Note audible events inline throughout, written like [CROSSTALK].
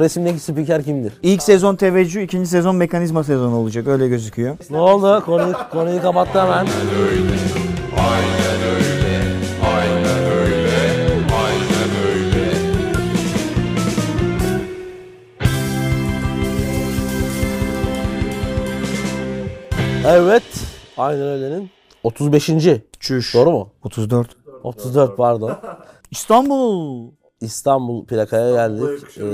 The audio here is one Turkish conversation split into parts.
Resimdeki spiker kimdir? İlk sezon teveccüh, ikinci sezon mekanizma sezonu olacak. Öyle gözüküyor. Ne oldu? Konuyu, konuyu kapattı hemen. Evet. Aynen öyle'nin 35. Çüş. Doğru mu? 34. 34 pardon. İstanbul. İstanbul plakaya geldik. Ee,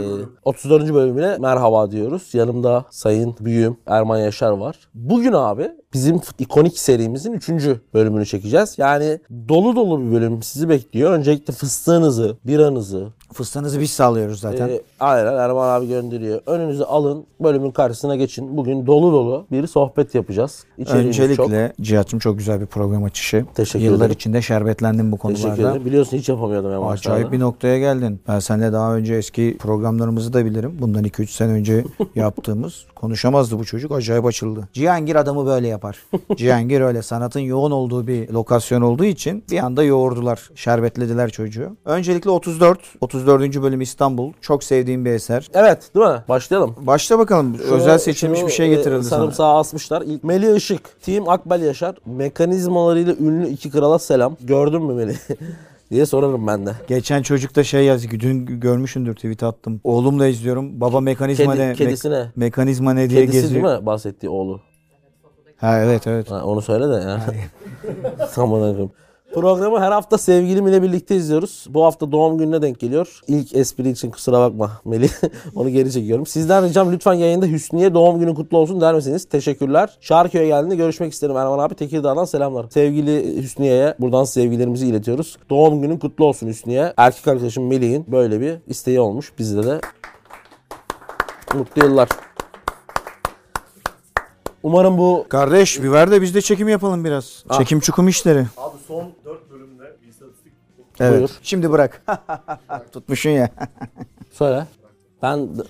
34. bölümüne merhaba diyoruz. Yanımda sayın büyüğüm Erman Yaşar var. Bugün abi bizim ikonik serimizin 3. bölümünü çekeceğiz. Yani dolu dolu bir bölüm sizi bekliyor. Öncelikle fıstığınızı, biranızı, Fıstığınızı biz sağlıyoruz zaten. e, aynen Erman abi gönderiyor. Önünüzü alın, bölümün karşısına geçin. Bugün dolu dolu bir sohbet yapacağız. İçeriğimiz çok. Öncelikle Cihat'cığım çok güzel bir program açışı. Teşekkür Yıllar ederim. içinde şerbetlendim bu Teşekkür konularda. ederim. Biliyorsun hiç yapamıyordum başlarda. Acayip bir noktaya geldin. Ben seninle daha önce eski programlarımızı da bilirim. Bundan 2-3 sene önce [LAUGHS] yaptığımız. Konuşamazdı bu çocuk. Acayip açıldı. Cihangir adamı böyle yapar. [LAUGHS] Cihangir öyle sanatın yoğun olduğu bir lokasyon olduğu için bir anda yoğurdular. Şerbetlediler çocuğu. Öncelikle 34. 34. bölüm İstanbul. Çok sevdiğim bir eser. Evet değil mi? Başlayalım. Başla bakalım. Şunu- Özel seçilmiş şunu, bir şey e, getirildi sana. Sarımsağı asmışlar. İlk Melih Işık. Team Akbel Yaşar. Mekanizmalarıyla ünlü iki krala selam. Gördün mü Melih? [LAUGHS] diye sorarım ben de. Geçen çocuk da şey yazdı ki dün görmüşsündür tweet attım. Oğlumla izliyorum. Baba mekanizma Kedi, ne? kedisine. mekanizma ne diye Kedisi geziyor. değil mi bahsettiği oğlu? Ha evet evet. Ha, onu söyle de ya. Tamam [LAUGHS] koyayım. Programı her hafta sevgilim ile birlikte izliyoruz. Bu hafta doğum gününe denk geliyor. İlk espri için kusura bakma Melih. [LAUGHS] Onu geri çekiyorum. Sizden ricam lütfen yayında Hüsniye doğum günü kutlu olsun der misiniz? Teşekkürler. Şarköy'e geldiğinde görüşmek isterim Erman abi. Tekirdağ'dan selamlar. Sevgili Hüsniye'ye buradan sevgilerimizi iletiyoruz. Doğum günün kutlu olsun Hüsniye. Erkek arkadaşım Melih'in böyle bir isteği olmuş. Bizde de mutlu yıllar. Umarım bu Kardeş bir ver de biz de çekim yapalım biraz. Ah. Çekim çukum işleri. Abi son 4 bölümde bir istatistik Evet. Buyur. Şimdi bırak. [LAUGHS] Tutmuşsun ya. söyle. Ben de-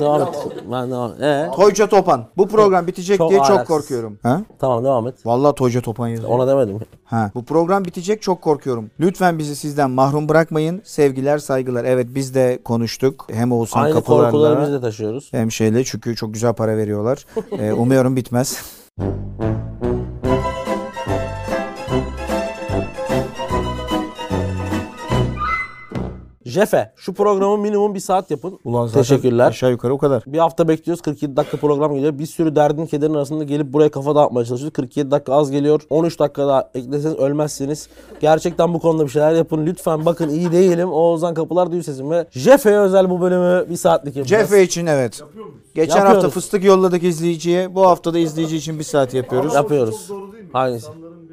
devam et. Ben devam. Ee? Toyca Topan. Bu program bitecek Çok diye çok ahlaksız. korkuyorum. Ha? Tamam devam et. Vallahi Toyca Topan yazıyor. Ona demedim. Ha. Bu program bitecek çok korkuyorum. Lütfen bizi sizden mahrum bırakmayın. Sevgiler, saygılar. Evet biz de konuştuk. Hem Oğuzhan Aynı korkuları biz kapılarla de taşıyoruz. hem şeyle çünkü çok güzel para veriyorlar. [LAUGHS] Ee, umuyorum bitmez. [LAUGHS] Jefe şu programı minimum bir saat yapın. Ulan zaten Teşekkürler. Aşağı yukarı o kadar. Bir hafta bekliyoruz. 47 dakika program geliyor. Bir sürü derdin kederin arasında gelip buraya kafa dağıtmaya çalışıyoruz. 47 dakika az geliyor. 13 dakika daha ekleseniz ölmezsiniz. Gerçekten bu konuda bir şeyler yapın. Lütfen bakın iyi değilim. Oğuzhan Kapılar duy sesim ve Jefe'ye özel bu bölümü bir saatlik yapacağız. Cefe için evet. Geçen Yapıyoruz. hafta fıstık yolladık izleyiciye. Bu hafta da izleyici için bir saat yapıyoruz. Yapıyoruz. Çok doğru değil mi? Hangisi? İnsanların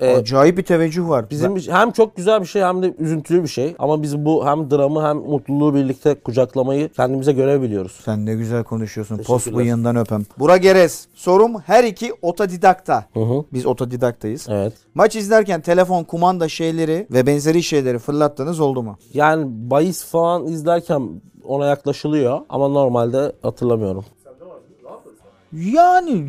Ee, Acayip bir teveccüh var. Bizim bir- hem çok güzel bir şey hem de üzüntülü bir şey. Ama biz bu hem dramı hem mutluluğu birlikte kucaklamayı kendimize görebiliyoruz. Sen ne güzel konuşuyorsun. Post bıyığından öpem. Bura Gerez. Sorum her iki otodidakta. Hı hı. Biz otodidaktayız. Evet. Maç izlerken telefon, kumanda şeyleri ve benzeri şeyleri fırlattığınız oldu mu? Yani bahis falan izlerken ona yaklaşılıyor ama normalde hatırlamıyorum. Yani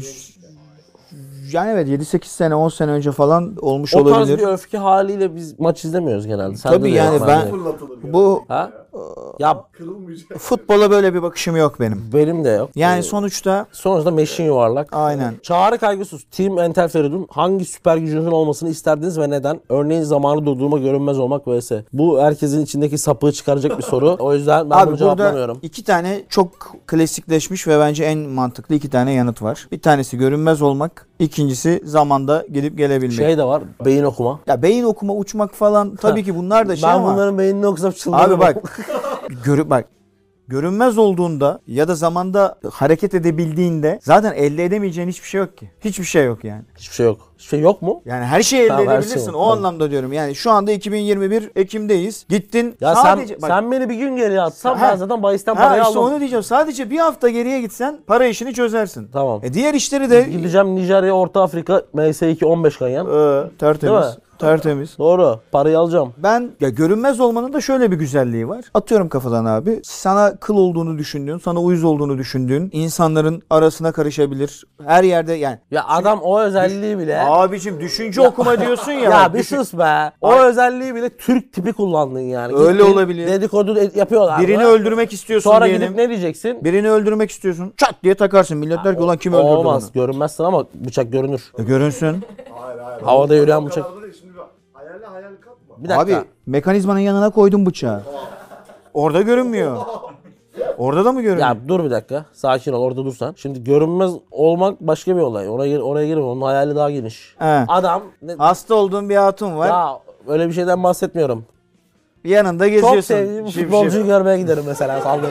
yani evet 7-8 sene 10 sene önce falan olmuş O tarz olabilir. bir öfke haliyle biz maç izlemiyoruz genelde. Sende Tabii yani ben-. Bu Ha? Ya Kırılmayacak. futbola böyle bir bakışım yok benim. benim de yok. Yani Ee, sonuçta sonuçta meşin yuvarlak. aynen. Çağrı kaygısız. Team Entel Feridun hangi süper gücünüzün olmasını isterdiniz ve neden? Örneğin zamanı durdurma, görünmez olmak vs. Bu herkesin içindeki sapığı çıkaracak bir soru. O yüzden ben Abi burada cevaplamıyorum. iki tane çok klasikleşmiş ve bence en mantıklı iki tane yanıt var. Bir tanesi görünmez olmak, ikincisi zamanda gidip gelebilmek. Şey de var, beyin okuma. Ya beyin okuma, uçmak falan tabii ki bunlar da şey ben ama bunların beynini okusam çıldırırım. abi bak [LAUGHS] görü bak görünmez olduğunda ya da zamanda hareket edebildiğinde zaten elde edemeyeceğin hiçbir şey yok ki. Hiçbir şey yok yani. Hiçbir şey yok. Şey yok mu? Yani her şeyi elde Tamam, her edebilirsin. şey o var. anlamda diyorum. Yani şu anda 2021 Ekim'deyiz. Gittin Ya sadece sen bak, sen beni bir gün geriye atsan Ha. ben zaten bahisten ha parayı işte almam. onu diyeceğim. Sadece bir hafta geriye gitsen para işini çözersin. Tamam. E diğer işleri de Gideceğim Nijerya, Orta Afrika, MS2 15 ganyan. Ee, tertemiz. Değil mi? Tertemiz. Doğru. Parayı alacağım. Ben ya görünmez olmanın da şöyle bir güzelliği var. Atıyorum kafadan abi. Sana kıl olduğunu düşündüğün, sana uyuz olduğunu düşündüğün insanların arasına karışabilir. Her yerde yani Ya adam o özelliği bile Abicim düşünce okuma diyorsun ya. [LAUGHS] Ya, bir düşün- sus be. O özelliği bile Türk tipi kullandın yani. Öyle Gittin, olabilir. Dedikodu ed- yapıyorlar. Birini mı? öldürmek istiyorsun Sonra diyelim. gidip ne diyeceksin? Birini öldürmek istiyorsun. Çat diye takarsın. Millet der ki ulan kim öldürdü Olmaz. bunu? Görünmezsin ama bıçak görünür. E, görünsün. Hayır hayır. Havada yürüyen bıçak. Şimdi bak. Hayalle hayal katma. Bir dakika. Abi mekanizmanın yanına koydum bıçağı. Orada görünmüyor. Orada da mı görünüyor? Ya dur bir dakika. Sakin ol orada dursan. Şimdi görünmez olmak başka bir olay. Oraya, gir- oraya girme. Onun hayali daha geniş. He. Adam ne- Hasta olduğun bir hatun var. ya öyle bir şeyden bahsetmiyorum. Yanında geziyorsun. Çok sevdiğim Şıp futbolcuyu şıp. görmeye giderim mesela saldım.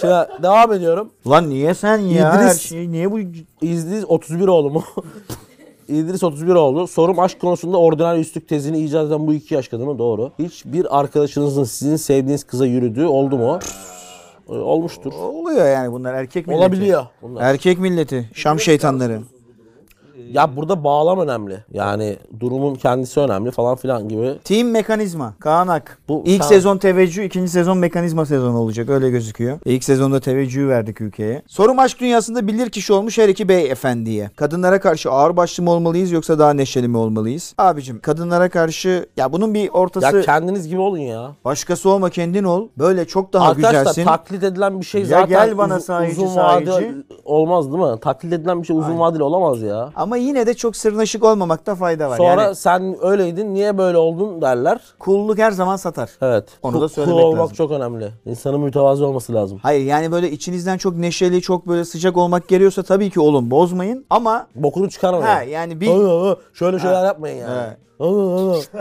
Şimdi devam ediyorum. Lan niye sen ya? İdris- Her şey niye bu? İdris 31 oğlu mu? [LAUGHS] İdris 31 oğlu. Sorum aşk konusunda ordinal üstlük tezini icat eden bu iki yaş kadını doğru. Hiçbir arkadaşınızın sizin sevdiğiniz kıza yürüdüğü oldu mu? Ee, Olmuştur. Oluyor yani bunlar erkek milleti. Olabiliyor. Bunlar. Erkek milleti. Şam şeytanları. Ya burada bağlam önemli. Yani durumun kendisi önemli falan filan gibi. Team mekanizma. Kaan Ak. Bu- İlk Kaan- sezon teveccüh, ikinci sezon mekanizma sezonu olacak. Öyle gözüküyor. İlk sezonda teveccühü verdik ülkeye. Sorum aşk dünyasında bilir kişi olmuş her iki beyefendiye. Kadınlara karşı ağır başlı mı olmalıyız yoksa daha neşeli mi olmalıyız? Abicim kadınlara karşı ya bunun bir ortası Ya kendiniz gibi olun ya. başkası olma kendin ol. Böyle çok daha Arkadaşlar güzelsin. taklit edilen bir şey Ya zaten gel bana sahici, uzun sahici. olmaz değil mi? Taklit edilen bir şey uzun vadeli olamaz ya. Ama yine de çok sırnaşık olmamakta fayda var. Sonra yani sen öyleydin niye böyle oldun derler. kulluk her zaman satar. Evet. Onu da söylemek cool olmak lazım. çok önemli. İnsanın mütevazı olması lazım. Hayır yani böyle içinizden çok neşeli, çok böyle sıcak olmak geliyorsa tabii ki olun, bozmayın. Ama Bokunu çıkarmayın. ha yani bir Aa, aa, Şöyle şeyler yapmayın yani. Evet.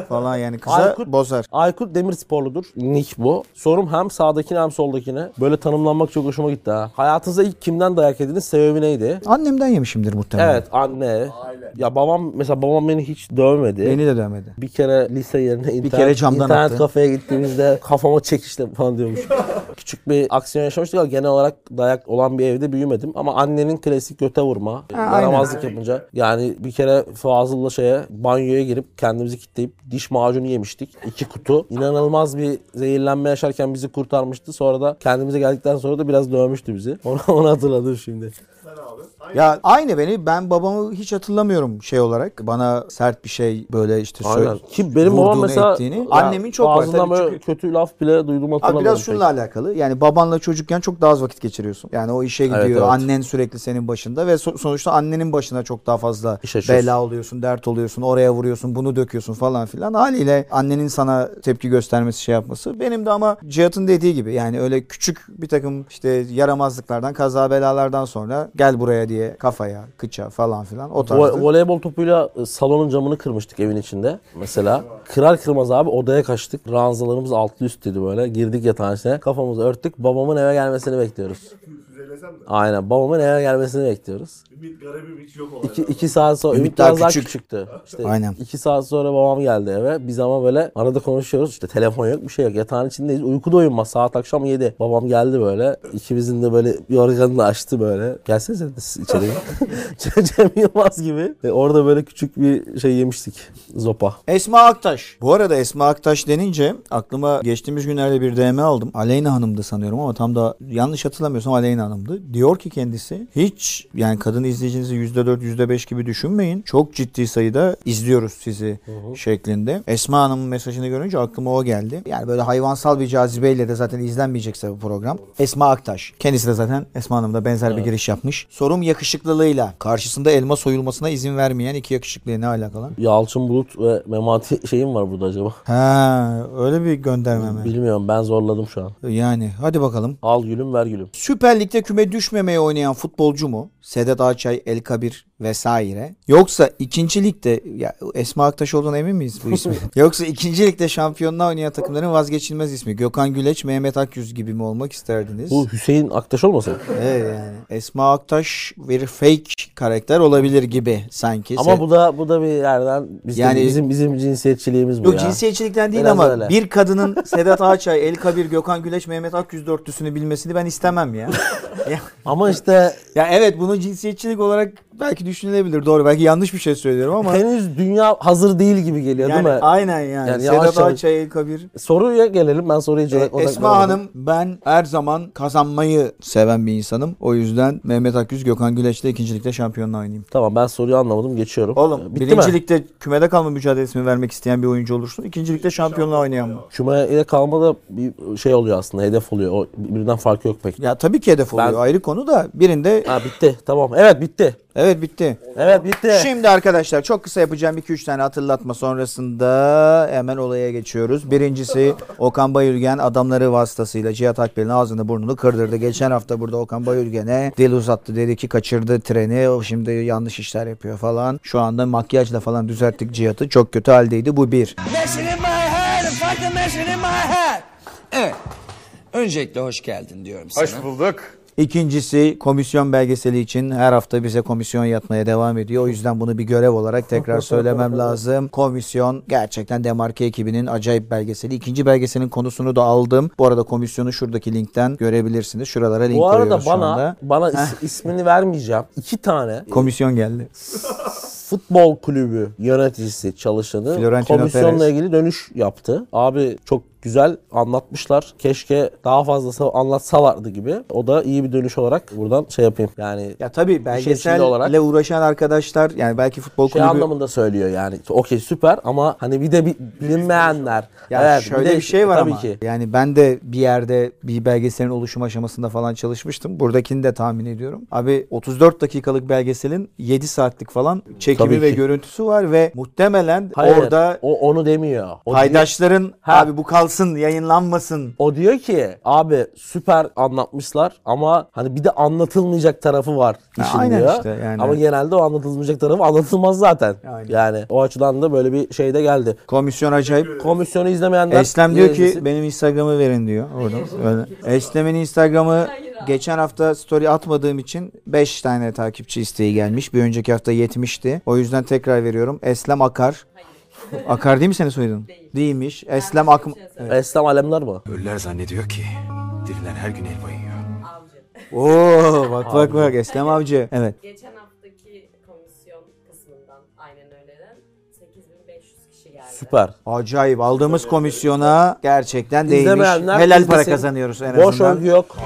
Falan yani kıza Aykut- bozar. Aykut Demirsporludur. Nick bu. Sorum hem sağdakine hem soldakine. Böyle tanımlanmak çok hoşuma gitti ha. Hayatınızda ilk kimden dayak yediniz? Sebebi neydi? Annemden yemişimdir muhtemelen. Evet anne. Aile. Ya babam mesela babam beni hiç dövmedi. Beni de dövmedi. Bir kere lise yerine internet, kere camdan internet attı. kafeye gittiğimizde kafama çekişti falan diyormuş. [LAUGHS] Küçük bir aksiyon yaşamıştık ama genel olarak dayak olan bir evde büyümedim. Ama annenin klasik göte vurma, yaramazlık yapınca. Yani bir kere Fazıl'la şeye banyoya girip kendimizi kilitleyip diş macunu yemiştik. iki kutu. İnanılmaz bir zehirlenme yaşarken bizi kurtarmıştı. Sonra da kendimize geldikten sonra da biraz dövmüştü bizi. Onu, [LAUGHS] onu hatırladım şimdi. Abi. Aynı Ya aynı beni ben babamı hiç hatırlamıyorum şey olarak. Bana sert bir şey böyle işte Aynen. söyle. Ki benim babam mesela ettiğini. ya Annemin çok var ağzından böyle çünkü- kötü laf bile duydum Abi hatırlamıyorum. biraz pek. şununla alakalı. Yani babanla çocukken çok daha az vakit geçiriyorsun. Yani o işe gidiyor. Evet, evet. Annen sürekli senin başında ve so- sonuçta annenin başına çok daha fazla bela oluyorsun, dert oluyorsun, oraya vuruyorsun, bunu döküyorsun falan filan. Haliyle annenin sana tepki göstermesi, şey yapması. Benim de ama Cihat'ın dediği gibi yani öyle küçük bir takım işte yaramazlıklardan, kaza belalardan sonra gel buraya diye kafaya, kıça falan filan o tarzda. voleybol topuyla e, salonun camını kırmıştık evin içinde mesela. Kırar kırmaz abi odaya kaçtık. Ranzalarımız altlı üstlüydü böyle. Girdik yatağın içine. Kafamızı örttük. Babamın eve gelmesini bekliyoruz. Füzelesem de. Aynen. Babamın eve gelmesini bekliyoruz. Ümit garibim hiç yok olaylar. İki, iki saat sonra Ümit Ümit daha biraz daha küçük. küçüktü. İşte Aynen. iki saat sonra babam geldi eve. Biz ama böyle arada konuşuyoruz. İşte telefon yok bir şey yok. Yatağın içindeyiz. Uyku da uyumaz. Saat akşam 7. Babam geldi böyle. İkimizin de böyle yorganını açtı böyle. Gelsenize de siz içeri. [LAUGHS] [LAUGHS] Cem Yılmaz gibi. Ve orada böyle küçük bir şey yemiştik. Zopa. Esma Aktaş. Bu arada Esma Aktaş denince aklıma geçtiğimiz günlerde bir DM aldım. Aleyna Hanım'dı sanıyorum ama tam da yanlış hatırlamıyorsam Aleyna Hanım'dı. Diyor ki kendisi hiç yani kadın izleyicinizi %4 %5 gibi düşünmeyin. Çok ciddi sayıda izliyoruz sizi şeklinde. Esma Hanım'ın mesajını görünce aklıma o geldi. Yani böyle hayvansal bir cazibeyle de zaten izlenmeyecekse bu program. Esma Aktaş. Kendisi de zaten Esma Hanım da benzer bir giriş yapmış. Sorum yakışıklılığıyla karşısında elma soyulmasına izin vermeyen iki yakışıklıya ne alakalı? Yalçın Bulut ve Memati şeyim var burada acaba? Ha, öyle bir gönderme mi? Bilmiyorum ben zorladım şu an. Yani hadi bakalım. Al gülüm ver gülüm. Süper Lig'de küme düşmemeye oynayan futbolcu mu? Sedat Ağaçay, El Kabir vesaire. Yoksa ikinci ligde ya Esma Aktaş olduğuna emin miyiz bu ismi? [LAUGHS] Yoksa ikinci ligde şampiyonluğa oynayan takımların vazgeçilmez ismi. Gökhan Güleç, Mehmet Akyüz gibi mi olmak isterdiniz? Bu Hüseyin Aktaş olmasın? Evet yani. Esma Aktaş bir fake karakter olabilir gibi sanki. Ama Se- bu da bu da bir yerden bizim Yani- bizim bizim cinsiyetçiliğimiz bu Yok ya. cinsiyetçilikten değil Biraz ama öyle. bir kadının Sedat Ağaçay, El Kabir, Gökhan Güleç, Mehmet Akyüz dörtlüsünü bilmesini ben istemem ya. ya. [LAUGHS] Ama işte Ya evet bunu cinsiyetçilik olarak belki düşünülebilir doğru. Belki yanlış bir şey söylüyorum ama. Henüz dünya hazır değil gibi geliyor yani, değil mi? aynen yani. Yani Sedat Ağaçay, El Kabir. Soruya gelelim. Ben soruya cevap Esma Hanım ben her zaman kazanmayı seven bir insanım. O yüzden Mehmet Akyüz, Gökhan Güleç'te ikincilikte şampiyonla oynayayım. Tamam ben soruyu anlamadım. Geçiyorum. Oğlum Bitti mi? birincilikte kümede kalma mücadelesini vermek isteyen bir oyuncu olursun. İkincilikte şampiyonla oynayan mı? Küme ile kalmada bir şey oluyor aslında. Hedef oluyor. O birbirinden farkı yok pek. Ya tabii ki hedef oluyor Ben- ayrı konu da birinde Ha bitti. Tamam. Evet bitti. Evet bitti. Evet bitti. Şimdi arkadaşlar çok kısa yapacağım 2-3 tane hatırlatma sonrasında hemen olaya geçiyoruz. Birincisi Okan Bayülgen adamları vasıtasıyla Cihat Akbel'in ağzını burnunu kırdırdı. Geçen hafta burada Okan Bayülgen'e dil uzattı dedi ki kaçırdı treni o şimdi yanlış işler yapıyor falan. Şu anda makyajla falan düzelttik Cihat'ı çok kötü haldeydi bu bir. Evet. Öncelikle hoş geldin diyorum sana. Hoş bulduk. İkincisi komisyon belgeseli için her hafta bize komisyon yatmaya devam ediyor. O yüzden bunu bir görev olarak tekrar [LAUGHS] söylemem lazım. Komisyon gerçekten Demarke ekibinin acayip belgeseli. İkinci belgeselin konusunu da aldım. Bu arada komisyonu şuradaki linkten görebilirsiniz. Şuralara link Bu arada koyuyoruz şu bana anda. bana is- ismini vermeyeceğim. İki tane Komisyon geldi. futbol kulübü yöneticisi çalışanı Florentino komisyonla Perez. ilgili dönüş yaptı. Abi çok güzel anlatmışlar. Keşke daha fazlası anlatsalardı gibi. O da iyi bir dönüş olarak buradan şey yapayım. Yani Ya tabii içinde belgeselle olarak- uğraşan arkadaşlar yani belki futbol şey kulübü anlamında söylüyor yani. Okey süper ama hani bir de bi- bilinmeyenler. Ya Evet, şöyle de- bir şey var tabii ama. ki. Yani ben de bir yerde bir belgeselin oluşum aşamasında falan çalışmıştım. Buradakini de tahmin ediyorum. Abi 34 dakikalık belgeselin 7 saatlik falan çekimi Tabii ve ki. görüntüsü var ve muhtemelen Hayır, orada o onu demiyor. O paydaşların Ha. abi bu kalsın yayınlanmasın. o diyor ki abi süper anlatmışlar ama hani bir de anlatılmayacak tarafı var Ha, işin aynen diyor. işte yani. Ama genelde o anlatılmayacak tarafı anlatılmaz zaten. Aynen. Yani o açıdan da böyle bir şey de geldi. Komisyon acayip. Komisyonu izlemeyenler Eslem diyor ki benim Instagram'ı verin diyor oradan. Öyle. Eslem'in Instagram'ı geçen hafta story atmadığım için 5 tane takipçi isteği gelmiş. Bir önceki hafta 70'ti. O yüzden tekrar veriyorum. Eslem Akar. Akar değil mi seni soyadın? Değilmiş. Eslem Ak... Evet. Eslem Alemdar mı? Ölüler zannediyor ki diriler her gün elma yiyor. Oo bak bak bak Eslem Avcı. Evet. Geçen haftaki komisyon kısmından aynen öyleden 8500 kişi geldi. Süper. Acayip. Aldığımız komisyona gerçekten değmiş. İzlemeyenler Helal para izlesin. kazanıyoruz en Boş azından. övgü yok.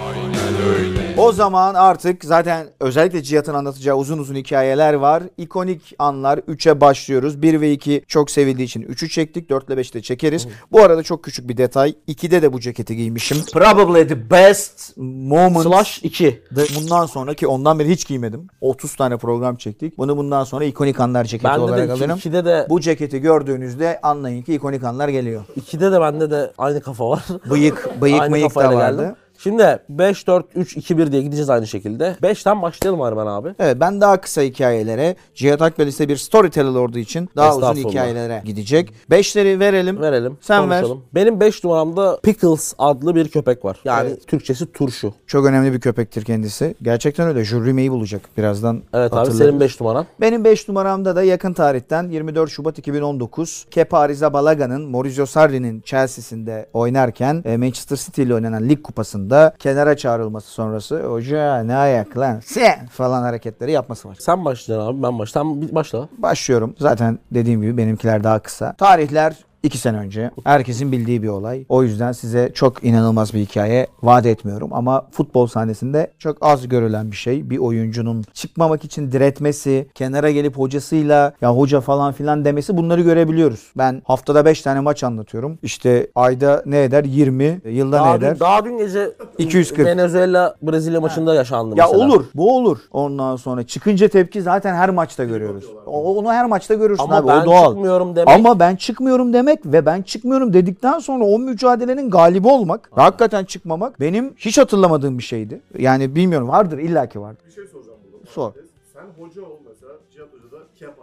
O zaman artık zaten özellikle Cihat'ın anlatacağı uzun uzun hikayeler var. İkonik anlar 3'e başlıyoruz. 1 ve 2 çok sevildiği için 3'ü çektik. 4 ile 5'i de çekeriz. Bu arada çok küçük bir detay. 2'de de bu ceketi giymişim. Probably the best moment. Slash 2. The- Bundan sonraki ondan beri hiç giymedim. 30 tane program çektik. Bunu bundan sonra ikonik anlar ceketi Bende olarak de alırım. 2'de de Bu ceketi gördüğünüzde anlayın ki ikonik anlar geliyor. 2'de de bende de aynı kafa var. Bıyık, bıyık [LAUGHS] mıyık da vardı. geldim. Şimdi 5 4 3 2 1 diye gideceğiz aynı şekilde. 5'ten başlayalım Arman abi. Evet ben daha kısa hikayelere, Cihat Akbel ise bir storyteller olduğu için daha uzun Estağfurullah. hikayelere gidecek. Beşleri verelim. Verelim. Sen ver. konuşalım. Benim 5 numaramda Pickles adlı bir köpek var. Yani Türkçesi turşu. Çok önemli bir köpektir kendisi. Gerçekten öyle. Jurimeyi bulacak birazdan. Evet abi hatırlarız. senin 5 numaran. Benim 5 numaramda da yakın tarihten 24 Şubat 2019 Kepa Arrizabalagá'nın Maurizio Sarri'nin Chelsea'sinde oynarken e, Manchester City ile oynanan lig kupasında kenara çağrılması sonrası hoca ne ayak lan sen falan hareketleri yapması var. Sen başlayacaksın abi ben başlayayım. Sen başla. Başlıyorum. Zaten dediğim gibi benimkiler daha kısa. Tarihler 2 sene önce. Herkesin bildiği bir olay. O yüzden size çok inanılmaz bir hikaye vaat etmiyorum. Ama futbol sahnesinde çok az görülen bir şey. Bir oyuncunun çıkmamak için diretmesi, kenara gelip hocasıyla ya hoca falan filan demesi bunları görebiliyoruz. Ben haftada 5 tane maç anlatıyorum. İşte ayda ne eder? 20. Yılda ne Daha eder? dün, daha dün gece 240. Venezuela Brezilya maçında yaşandı Ya mesela. olur. Bu olur. Ondan sonra çıkınca tepki zaten her maçta görüyoruz. Onu her maçta görürsün Ama abi. ben o doğal. çıkmıyorum demek. Ama ben çıkmıyorum demek ve ben çıkmıyorum dedikten sonra o mücadelenin galibi olmak, hakikaten çıkmamak benim hiç hatırlamadığım bir şeydi. Yani bilmiyorum vardır illaki vardır. Bir şey soracağım burada. Sor. Sen hoca ol mesela. Cihat Hoca da kepa.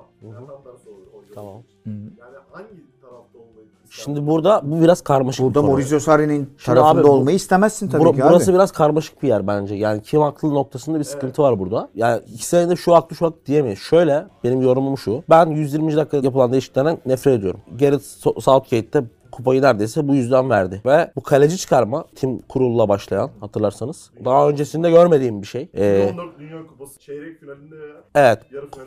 Hoca Tamam. olduğu için. Yani hangi? Şimdi burada bu biraz karmaşık Burada bir konu. Maurizio Sarri'nin Şimdi tarafında abi bu- olmayı istemezsin tabii Bura- ki burası abi. biraz karmaşık bir yer bence. Yani kim haklı noktasında bir sıkıntı var burada. Yani iki senede şu haklı şu haklı diyemeyiz. Şöyle benim yorumum şu. Ben 120. dakika yapılan değişikliklerden nefret ediyorum. Gareth So- Southgate'de kupayı neredeyse bu yüzden verdi. Ve bu kaleci çıkarma Tim Kurul'la başlayan hatırlarsanız. Daha öncesinde görmediğim bir şey. Ee, 14 Dünya Kupası çeyrek finalinde ya. evet.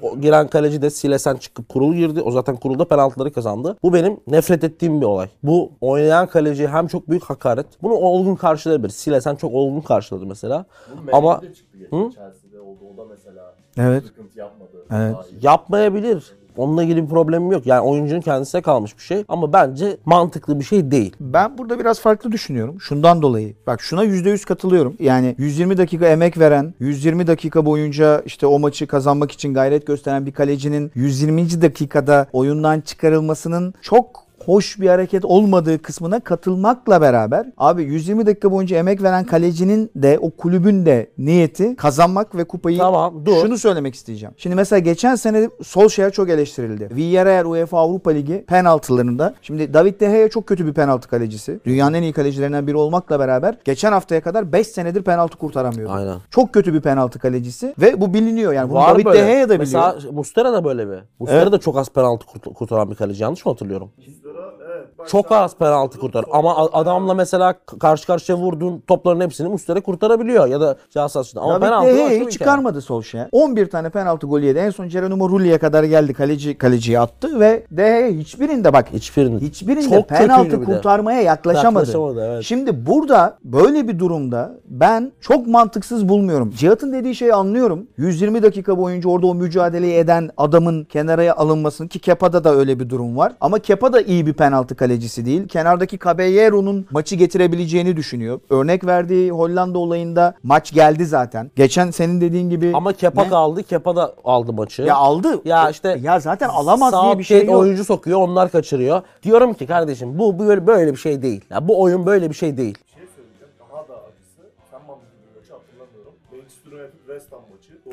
O giren kaleci de Silesen çıkıp Kurul girdi. O zaten Kurul'da penaltıları kazandı. Bu benim nefret ettiğim bir olay. Bu oynayan kaleci hem çok büyük hakaret. Bunu olgun karşılayabilir. Silesen çok olgun karşıladı mesela. Ama Ama çıktı geçen Chelsea'de oldu. O da mesela Evet. sıkıntı yapmadı. Evet. Daha iyi. yapmayabilir. Onunla ilgili bir problemim yok. Yani oyuncunun kendisine kalmış bir şey. Ama bence mantıklı bir şey değil. Ben burada biraz farklı düşünüyorum. Şundan dolayı. Bak şuna %100 katılıyorum. Yani 120 dakika emek veren, 120 dakika boyunca işte o maçı kazanmak için gayret gösteren bir kalecinin 120. dakikada oyundan çıkarılmasının çok hoş bir hareket olmadığı kısmına katılmakla beraber abi 120 dakika boyunca emek veren kalecinin de o kulübün de niyeti kazanmak ve kupayı Tamam, dur. şunu söylemek isteyeceğim. Şimdi mesela geçen sene Solskjaer çok eleştirildi. Villarreal UEFA Avrupa Ligi penaltılarında. Şimdi David De Gea çok kötü bir penaltı kalecisi. Dünyanın en iyi kalecilerinden biri olmakla beraber geçen haftaya kadar 5 senedir penaltı kurtaramıyordu. Aynen. Çok kötü bir penaltı kalecisi ve bu biliniyor yani. Bunu Var David böyle. De Gea da biliyor. Mesela Mustera da böyle bir. Mustera Evet. da çok az penaltı kurt- kurtaran bir kaleci. Yanlış mı hatırlıyorum? Muslera, evet. Çok az penaltı kurtar. Ama adamla mesela karşı karşıya vurduğun topların hepsini Mustera kurtarabiliyor. Ya da atışında. Ama David penaltı De hikaye. çıkarmadı Solskjaer. 11 tane penaltı golü yedi. En son Geronimo Rulli'ye kadar geldi. Kaleci kaleciye attı ve De hiçbirinde bak Hiçbirini. Hiçbirinde Çok penaltı kurtarmaya yaklaşamadı. Yaklaşamadı, evet. Şimdi burada böyle bir durumda ben çok mantıksız bulmuyorum. Cihat'ın dediği şeyi anlıyorum. 120 dakika boyunca orada o mücadeleyi eden adamın kenara alınmasını ki Kepa'da da öyle bir durum var. Ama Kepa da iyi bir penaltı kalecisi değil. Kenardaki Caballero'nun maçı getirebileceğini düşünüyor. Örnek verdiği Hollanda olayında maç geldi zaten. Geçen senin dediğin gibi Ama Kepa Ne? kaldı. Kepa da aldı maçı. ya aldı. Ya işte ya zaten alamaz diye bir şey yok. oyuncu sokuyor, onlar kaçırıyor. Diyorum ki kardeşim bu böyle böyle bir şey değil. Ya bu oyun böyle bir şey değil. Bir şey söyleyeceğim. Daha da acısı. Sen bana bir maçı hatırlamıyorum. Manchester United West Ham.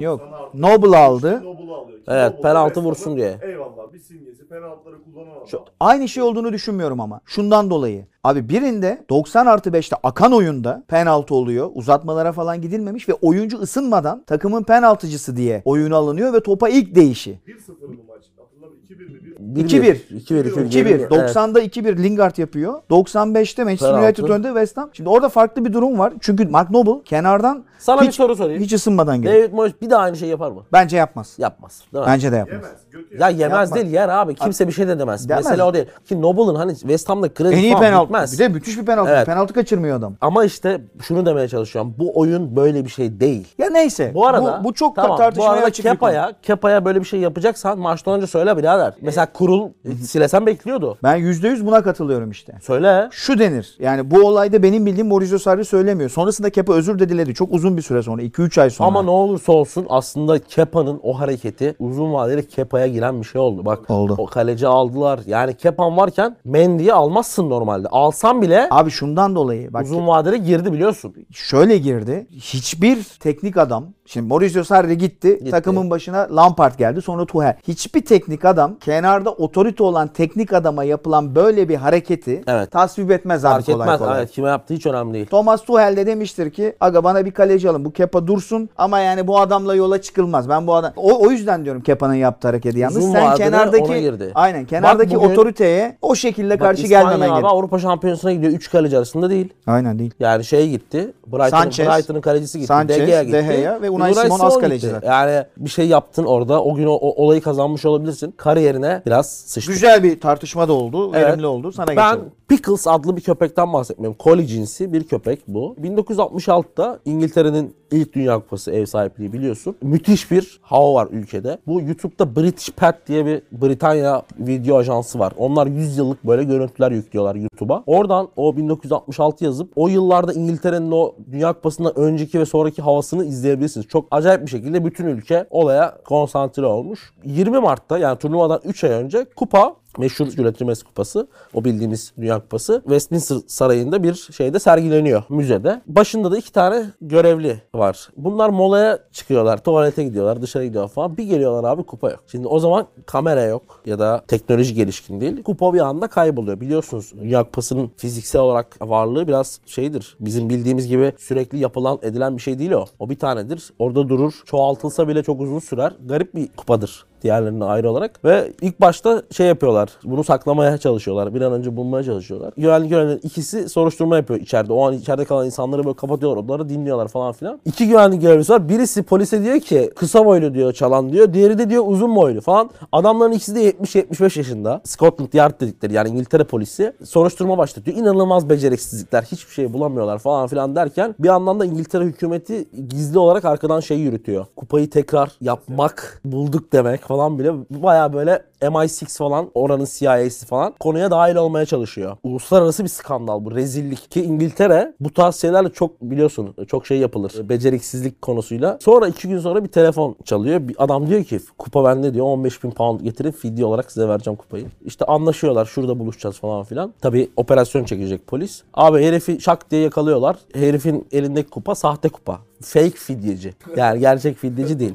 Yok. 90 artı Noble beş, aldı. Alıyor. Evet, penaltı vursun diye. Eyvallah bir simgesi. Penaltıları kullanan adam. Şu- Aynı şey olduğunu düşünmüyorum ama. Şundan dolayı. Abi birinde 90 artı 5'te akan oyunda penaltı oluyor. Uzatmalara falan gidilmemiş ve oyuncu ısınmadan takımın penaltıcısı diye oyunu alınıyor ve topa ilk değişi. 1-0 bu maç. Hatırlamıyorum. 2-1 mi? 1 2-1. 2-1. 2-1. 2-1. 90'da 2-1 Lingard yapıyor. 95'te Manchester. United önde West Ham. Şimdi orada farklı bir durum var. Çünkü Mark Noble kenardan Sana bir hiç, soru sorayım. hiç ısınmadan geliyor. David Moyes bir daha aynı şey yapar mı? Bence yapmaz. Yapmaz. Değil mi? Bence de yapmaz. Yemez. Ya yemez. Yapmaz. değil yer abi. Kimse bir şey de demez. Demez. Mesele o değil. Ki Noble'ın hani West Ham'da kredi En iyi falan penaltı. bitmez. Bir de müthiş bir penaltı. Evet. Penaltı kaçırmıyor adam. Ama işte şunu demeye çalışıyorum. Bu oyun böyle bir şey değil. Ya neyse. Bu arada bu, bu çok tamam, bu tartışmaya arada açık bir konu. Kepa'ya, Kepa'ya böyle bir şey yapacaksan maçtan önce söyle birader. Mesela kurul silesen bekliyordu. Ben %100 buna katılıyorum işte. Söyle. Şu denir. Yani bu olayda benim bildiğim Maurizio Sarri söylemiyor. Sonrasında Kepa özür de diledi. Çok uzun bir süre sonra. 2-3 ay sonra. Ama ne olursa olsun aslında Kepa'nın o hareketi uzun vadeli Kepa'ya giren bir şey oldu. Bak Oldu. o kaleci aldılar. Yani Kepan varken Mendy'yi almazsın normalde. Alsan bile Abi şundan dolayı bak uzun vadeli girdi biliyorsun. şöyle girdi. Hiçbir teknik adam Şimdi Maurizio Sarri gitti, Takımın başına Lampard geldi. Sonra Tuchel. Hiçbir teknik adam kenarda otorite olan teknik adama yapılan böyle bir hareketi Evet. tasvip etmez abi Fark kolay etmez. kolay. Evet, kime yaptığı hiç önemli değil. Thomas Tuchel de demiştir ki aga bana bir kaleci alın bu Kepa dursun ama yani bu adamla yola çıkılmaz. Ben bu adam o, o yüzden diyorum Kepa'nın yaptığı hareketi yalnız Uzun sen kenardaki aynen kenardaki bugün- otoriteye o şekilde Bak, karşı İspanya gelmemen abi gerek. Avrupa Şampiyonası'na gidiyor. 3 kaleci arasında değil. Aynen değil. Yani şey gitti. Brighton'ın Brighton'ın kalecisi gitti. Sanchez, De Gea gitti. De Gea ve Unai Simon az kaleci gitti. Yani bir şey yaptın orada. O gün o, o olayı kazanmış olabilirsin. Kariyerine biraz sıçtı. Güzel bir tartışma da oldu. Evet. Verimli oldu. Sana Ben geçelim. Pickles adlı bir köpekten bahsetmiyorum. Collie cinsi bir köpek bu. 1966'da İngiltere'nin ilk Dünya Kupası ev sahipliği biliyorsun. Müthiş bir hava var ülkede. Bu YouTube'da British Pet diye bir Britanya video ajansı var. Onlar 100 yıllık böyle görüntüler yüklüyorlar YouTube'a. Oradan o 1966 yazıp o yıllarda İngiltere'nin o Dünya Kupası'ndan önceki ve sonraki havasını izleyebilirsiniz. Çok acayip bir şekilde bütün ülke olaya konsantre olmuş. 20 Mart'ta yani turnuvadan 3 ay önce kupa meşhur Jules Kupası, o bildiğimiz Dünya Kupası Westminster Sarayı'nda bir şeyde sergileniyor müzede. Başında da iki tane görevli var. Bunlar molaya çıkıyorlar, tuvalete gidiyorlar, dışarı gidiyorlar falan. Bir geliyorlar abi kupa yok. Şimdi o zaman kamera yok ya da teknoloji gelişkin değil. Kupa bir anda kayboluyor. Biliyorsunuz Dünya Kupası'nın fiziksel olarak varlığı biraz şeydir. Bizim bildiğimiz gibi sürekli yapılan edilen bir şey değil o. O bir tanedir. Orada durur. Çoğaltılsa bile çok uzun sürer. Garip bir kupadır diğerlerine ayrı olarak. Ve ilk başta şey yapıyorlar. Bunu saklamaya çalışıyorlar. Bir an önce bulmaya çalışıyorlar. Güvenlik görevlilerinin ikisi soruşturma yapıyor içeride. O an içeride kalan insanları böyle kapatıyorlar odaları dinliyorlar falan filan. İki güvenlik görevlisi var. Birisi polise diyor ki kısa boylu diyor çalan diyor. Diğeri de diyor uzun boylu falan. Adamların ikisi de 70-75 yaşında. Scotland Yard dedikleri yani İngiltere polisi soruşturma başlatıyor. İnanılmaz beceriksizlikler. Hiçbir şey bulamıyorlar falan filan derken bir yandan da İngiltere hükümeti gizli olarak arkadan şey yürütüyor. Kupayı tekrar yapmak, bulduk demek falan bile baya böyle MI6 falan oranın CIA'si falan konuya dahil olmaya çalışıyor. Uluslararası bir skandal bu rezillik ki İngiltere bu tarz şeylerle çok biliyorsun çok şey yapılır beceriksizlik konusuyla. Sonra iki gün sonra bir telefon çalıyor. Bir adam diyor ki kupa bende diyor 15 bin pound getirin fidye olarak size vereceğim kupayı. İşte anlaşıyorlar şurada buluşacağız falan filan. Tabi operasyon çekecek polis. Abi herifi şak diye yakalıyorlar. Herifin elindeki kupa sahte kupa. Fake fidyeci. Yani gerçek fidyeci değil.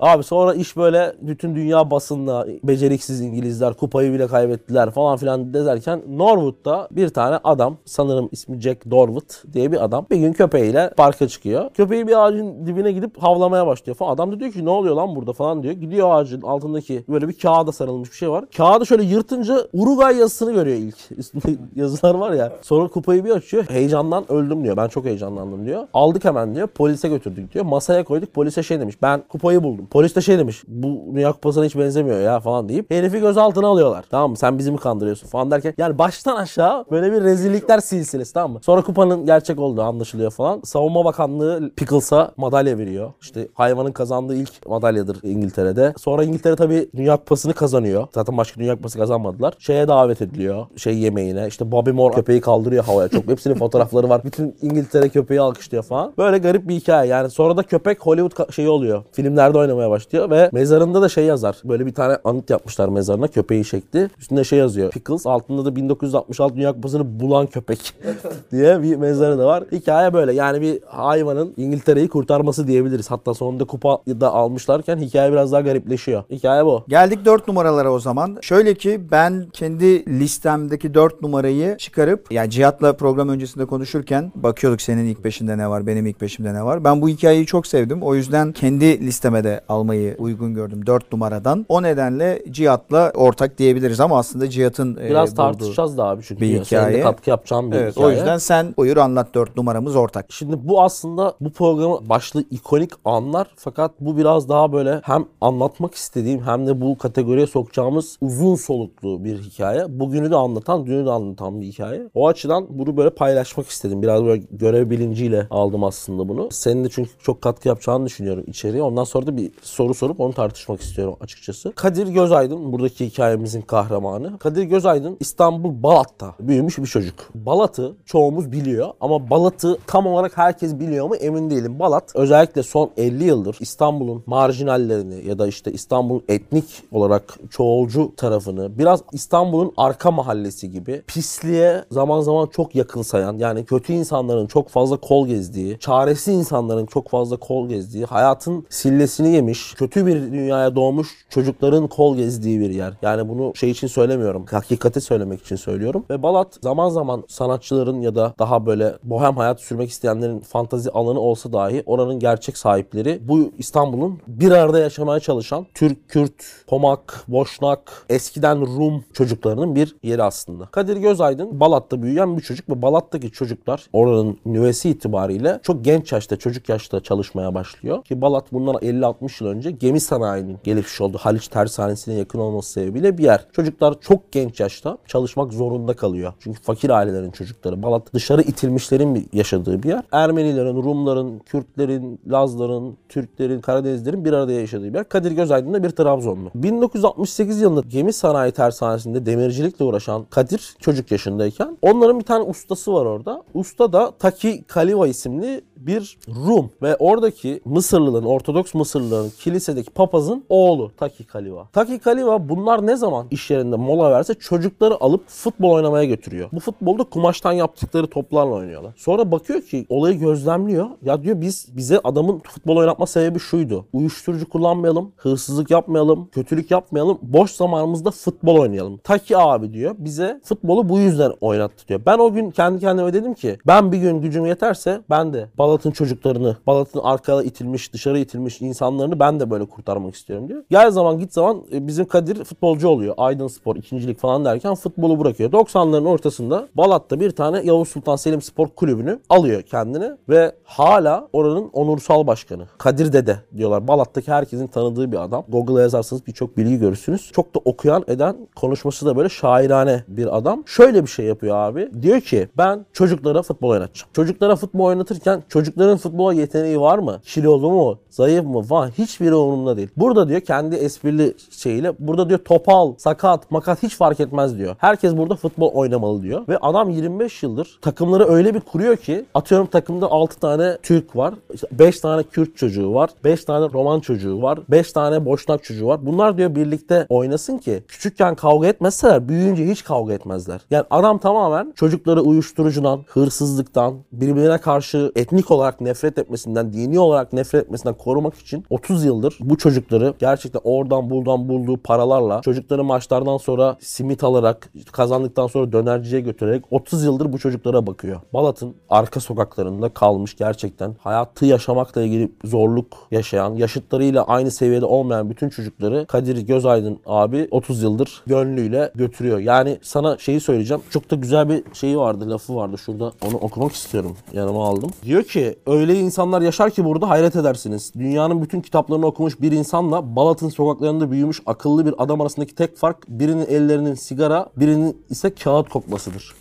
Abi sonra iş böyle bütün dünya basında beceriksiz İngilizler kupayı bile kaybettiler falan filan derken Norwood'da bir tane adam sanırım ismi Jack Dorwood diye bir adam bir gün köpeğiyle parka çıkıyor. Köpeği bir ağacın dibine gidip havlamaya başlıyor falan. Adam da diyor ki ne oluyor lan burada falan diyor. Gidiyor ağacın altındaki böyle bir kağıda sarılmış bir şey var. Kağıdı şöyle yırtınca Uruguay yazısını görüyor ilk. [LAUGHS] Üstünde yazılar var ya. Sonra kupayı bir açıyor. Heyecandan öldüm diyor. Ben çok heyecanlandım diyor. Aldık hemen diyor. Polise götürdük diyor. Masaya koyduk. Polise şey demiş. Ben kupayı buldum. Polis de şey demiş. Bu Dünya Kupası'na hiç benzemiyor ya falan deyip herifi gözaltına alıyorlar. Tamam mı? Sen bizi mi kandırıyorsun falan derken yani baştan aşağı böyle bir rezillikler silsilesi tamam mı? Sonra kupanın gerçek olduğu anlaşılıyor falan. Savunma Bakanlığı Pickles'a madalya veriyor. İşte hayvanın kazandığı ilk madalyadır İngiltere'de. Sonra İngiltere tabii Dünya Kupası'nı kazanıyor. Zaten başka Dünya Kupası kazanmadılar. Şeye davet ediliyor. Şey yemeğine. İşte Bobby Moore köpeği kaldırıyor havaya. Çok hepsinin [LAUGHS] fotoğrafları var. Bütün İngiltere köpeği alkışlıyor falan. Böyle garip bir hikaye. Yani sonra da köpek Hollywood şeyi oluyor. Filmlerde oynamaya başlıyor ve mezarında da şey yazar. Böyle bir tane anıt yapmışlar mezarına köpeği şekli. Üstünde şey yazıyor. Pickles altında da 1966 Dünya Kupası'nı bulan köpek [LAUGHS] diye bir mezarı da var. Hikaye böyle. Yani bir hayvanın İngiltere'yi kurtarması diyebiliriz. Hatta sonunda kupa da almışlarken hikaye biraz daha garipleşiyor. Hikaye bu. Geldik 4 numaralara o zaman. Şöyle ki ben kendi listemdeki 4 numarayı çıkarıp yani Cihat'la program öncesinde konuşurken bakıyorduk senin ilk beşinde ne var, benim ilk beşimde ne var. Ben bu hikayeyi çok sevdim. O yüzden kendi listeme de almayı uygun gördüm 4 numaradan. O nedenle Cihat'la ortak diyebiliriz ama aslında Cihat'ın e, Biraz bulduğu- tartışacağız da abi çünkü. bir Senin de hikaye. katkı yapacağım bir Evet, hikaye. o yüzden sen buyur anlat 4 numaramız ortak. Şimdi bu aslında bu programın başlı ikonik anlar fakat bu biraz daha böyle hem anlatmak istediğim hem de bu kategoriye sokacağımız uzun soluklu bir hikaye. Bugünü de anlatan, dünü de anlatan bir hikaye. O açıdan bunu böyle paylaşmak istedim. Biraz böyle görev bilinciyle aldım aslında bunu. Senin de çünkü çok katkı yapacağını düşünüyorum içeriye. Ondan sonra da bir soru sorup onu tartışmak istiyorum açıkçası. Kadir Gözaydın buradaki hikayemizin kahramanı. Kadir Gözaydın İstanbul Balat'ta büyümüş bir çocuk. Balat'ı çoğumuz biliyor ama Balat'ı tam olarak herkes biliyor mu emin değilim. Balat özellikle son 50 yıldır İstanbul'un marjinallerini ya da işte İstanbul'un etnik olarak çoğulcu tarafını biraz İstanbul'un arka mahallesi gibi pisliğe zaman zaman çok yakın sayan yani kötü insanların çok fazla kol gezdiği, çaresiz insanların çok fazla kol gezdiği, hayatın sillesini yemiş, kötü bir dünyaya doğmuş çocukların kol gezdiği bir yer. Yani bunu şey için söylemiyorum. Hakikati söylemek için söylüyorum. Ve Balat zaman zaman sanatçıların ya da daha böyle bohem hayat sürmek isteyenlerin fantazi alanı olsa dahi oranın gerçek sahipleri bu İstanbul'un bir arada yaşamaya çalışan Türk, Kürt, Pomak, Boşnak, eskiden Rum çocuklarının bir yeri aslında. Kadir Gözaydın Balat'ta büyüyen bir çocuk ve Balat'taki çocuklar oranın nüvesi itibariyle çok genç yaşta, çocuk yaşta çalışmaya başlıyor. Ki Balat bundan 50-60 yıl önce gemi sanayinin gelişmiş olduğu Haliç Tersanesi'ne yakın olması sebebiyle bir yer. Çocuklar çok genç yaşta çalışmak zorunda kalıyor. Çünkü fakir ailelerin çocukları. Balat dışarı itilmişlerin yaşadığı bir yer. Ermenilerin, Rumların, Kürtlerin, Lazların, Türklerin, Karadenizlerin bir arada yaşadığı bir yer. Kadir Gözaydın da bir Trabzonlu. 1968 yılında gemi sanayi tersanesinde demircilikle uğraşan Kadir çocuk yaşındayken onların bir tane ustası var orada. Usta da Taki Kaliva isimli bir Rum ve oradaki Mısırlıların, Ortodoks Mısırlıların kilisedeki papazın oğlu Taki Kaliva. Taki Kaliva bunlar ne zaman iş yerinde mola verse çocukları alıp futbol oynamaya götürüyor. Bu futbolda kumaştan yaptıkları toplarla oynuyorlar. Sonra bakıyor ki olayı gözlemliyor. Ya diyor biz bize adamın futbol oynatma sebebi şuydu. Uyuşturucu kullanmayalım, hırsızlık yapmayalım, kötülük yapmayalım. Boş zamanımızda futbol oynayalım. Taki abi diyor bize futbolu bu yüzden oynattı diyor. Ben o gün kendi kendime dedim ki ben bir gün gücüm yeterse ben de Balat'ın çocuklarını, Balat'ın arkaya itilmiş, dışarı itilmiş verilmiş insanlarını ben de böyle kurtarmak istiyorum diyor. Gel zaman git zaman e, bizim Kadir futbolcu oluyor. Aydın Spor ikincilik falan derken futbolu bırakıyor. 90'ların ortasında Balat'ta bir tane Yavuz Sultan Selim Spor Kulübü'nü alıyor kendine ve hala oranın onursal başkanı. Kadir Dede diyorlar. Balat'taki herkesin tanıdığı bir adam. Google'a yazarsanız birçok bilgi görürsünüz. Çok da okuyan eden konuşması da böyle şairane bir adam. Şöyle bir şey yapıyor abi. Diyor ki ben çocuklara futbol oynatacağım. Çocuklara futbol oynatırken çocukların futbola yeteneği var mı? Kilolu mu? Zayıf mı? Falan hiçbiri umurumda değil. Burada diyor kendi esprili şeyiyle burada diyor topal, sakat, makat hiç fark etmez diyor. Herkes burada futbol oynamalı diyor. Ve adam 25 yıldır takımları öyle bir kuruyor ki atıyorum takımda 6 tane Türk var. 5 tane Kürt çocuğu var. 5 tane Roman çocuğu var. 5 tane Boşnak çocuğu var. Bunlar diyor birlikte oynasın ki küçükken kavga etmezseler büyüyünce hiç kavga etmezler. Yani adam tamamen çocukları uyuşturucudan, hırsızlıktan, birbirine karşı etnik olarak nefret etmesinden, dini olarak nefret etmesinden korumak için 30 yıldır bu çocukları gerçekten oradan buradan bulduğu paralarla çocukları maçlardan sonra simit alarak kazandıktan sonra dönerciye götürerek 30 yıldır bu çocuklara bakıyor. Balat'ın arka sokaklarında kalmış gerçekten hayatı yaşamakla ilgili zorluk yaşayan, yaşıtlarıyla aynı seviyede olmayan bütün çocukları Kadir Gözaydın abi 30 yıldır gönlüyle götürüyor. Yani sana şeyi söyleyeceğim. Çok da güzel bir şeyi vardı, lafı vardı. Şurada onu okumak istiyorum. Yanıma aldım. Diyor ki öyle insanlar yaşar ki burada hayret edersiniz. Dünyanın bütün kitaplarını okumuş bir insanla Balat'ın sokaklarında büyümüş akıllı bir adam arasındaki tek fark birinin ellerinin sigara, birinin ise kağıt kokmasıdır.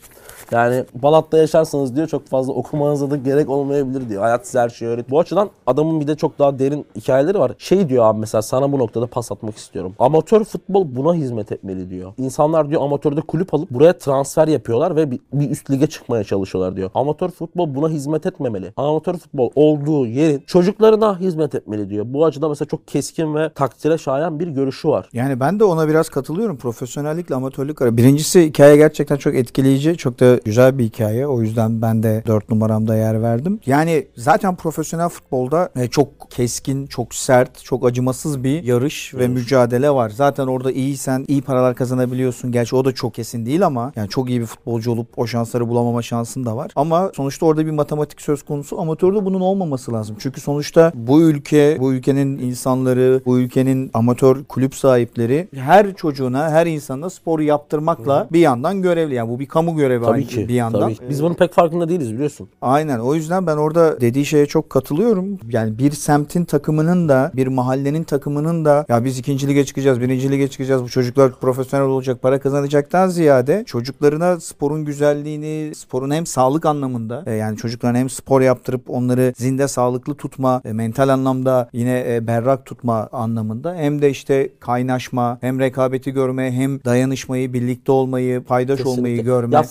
Yani Balat'ta yaşarsanız diyor çok fazla okumanıza da gerek olmayabilir diyor. Hayat size her şeyi öğret. Bu açıdan adamın bir de çok daha derin hikayeleri var. Şey diyor abi mesela sana bu noktada pas atmak istiyorum. Amatör futbol buna hizmet etmeli diyor. İnsanlar diyor amatörde kulüp alıp buraya transfer yapıyorlar ve bir, bir üst lige çıkmaya çalışıyorlar diyor. Amatör futbol buna hizmet etmemeli. Amatör futbol olduğu yerin çocuklarına hizmet etmeli diyor. Bu açıdan mesela çok keskin ve takdire şayan bir görüşü var. Yani ben de ona biraz katılıyorum. Profesyonellikle amatörlük arası. Birincisi hikaye gerçekten çok etkileyici. Çok da güzel bir hikaye. O yüzden ben de 4 numaramda yer verdim. Yani zaten profesyonel futbolda e, çok keskin, çok sert, çok acımasız bir yarış ve mücadele var. Zaten orada iyiysen iyi paralar kazanabiliyorsun. Gerçi o da çok kesin değil ama yani çok iyi bir futbolcu olup o şansları bulamama şansın da var. Ama sonuçta orada bir matematik söz konusu. Amatörde bunun olmaması lazım. Çünkü sonuçta bu ülke, bu ülkenin insanları, bu ülkenin amatör kulüp sahipleri her çocuğuna, her insanına spor yaptırmakla bir yandan görevli. Yani bu bir kamu görevi Tabii aynı- ki. Bir yandan. Tabii ki. Biz bunun pek farkında değiliz biliyorsun. Aynen o yüzden ben orada dediği şeye çok katılıyorum. Yani bir semtin takımının da bir mahallenin takımının da ya biz ikinci lige çıkacağız, birinci lige çıkacağız bu çocuklar profesyonel olacak, para kazanacaktan ziyade çocuklarına sporun güzelliğini, sporun hem sağlık anlamında e, yani çocuklarına hem spor yaptırıp onları zinde sağlıklı tutma, e, mental anlamda yine e, berrak tutma anlamında hem de işte kaynaşma, hem rekabeti görme, hem dayanışmayı, birlikte olmayı, paydaş olmayı Kesinlikle. görme. Ya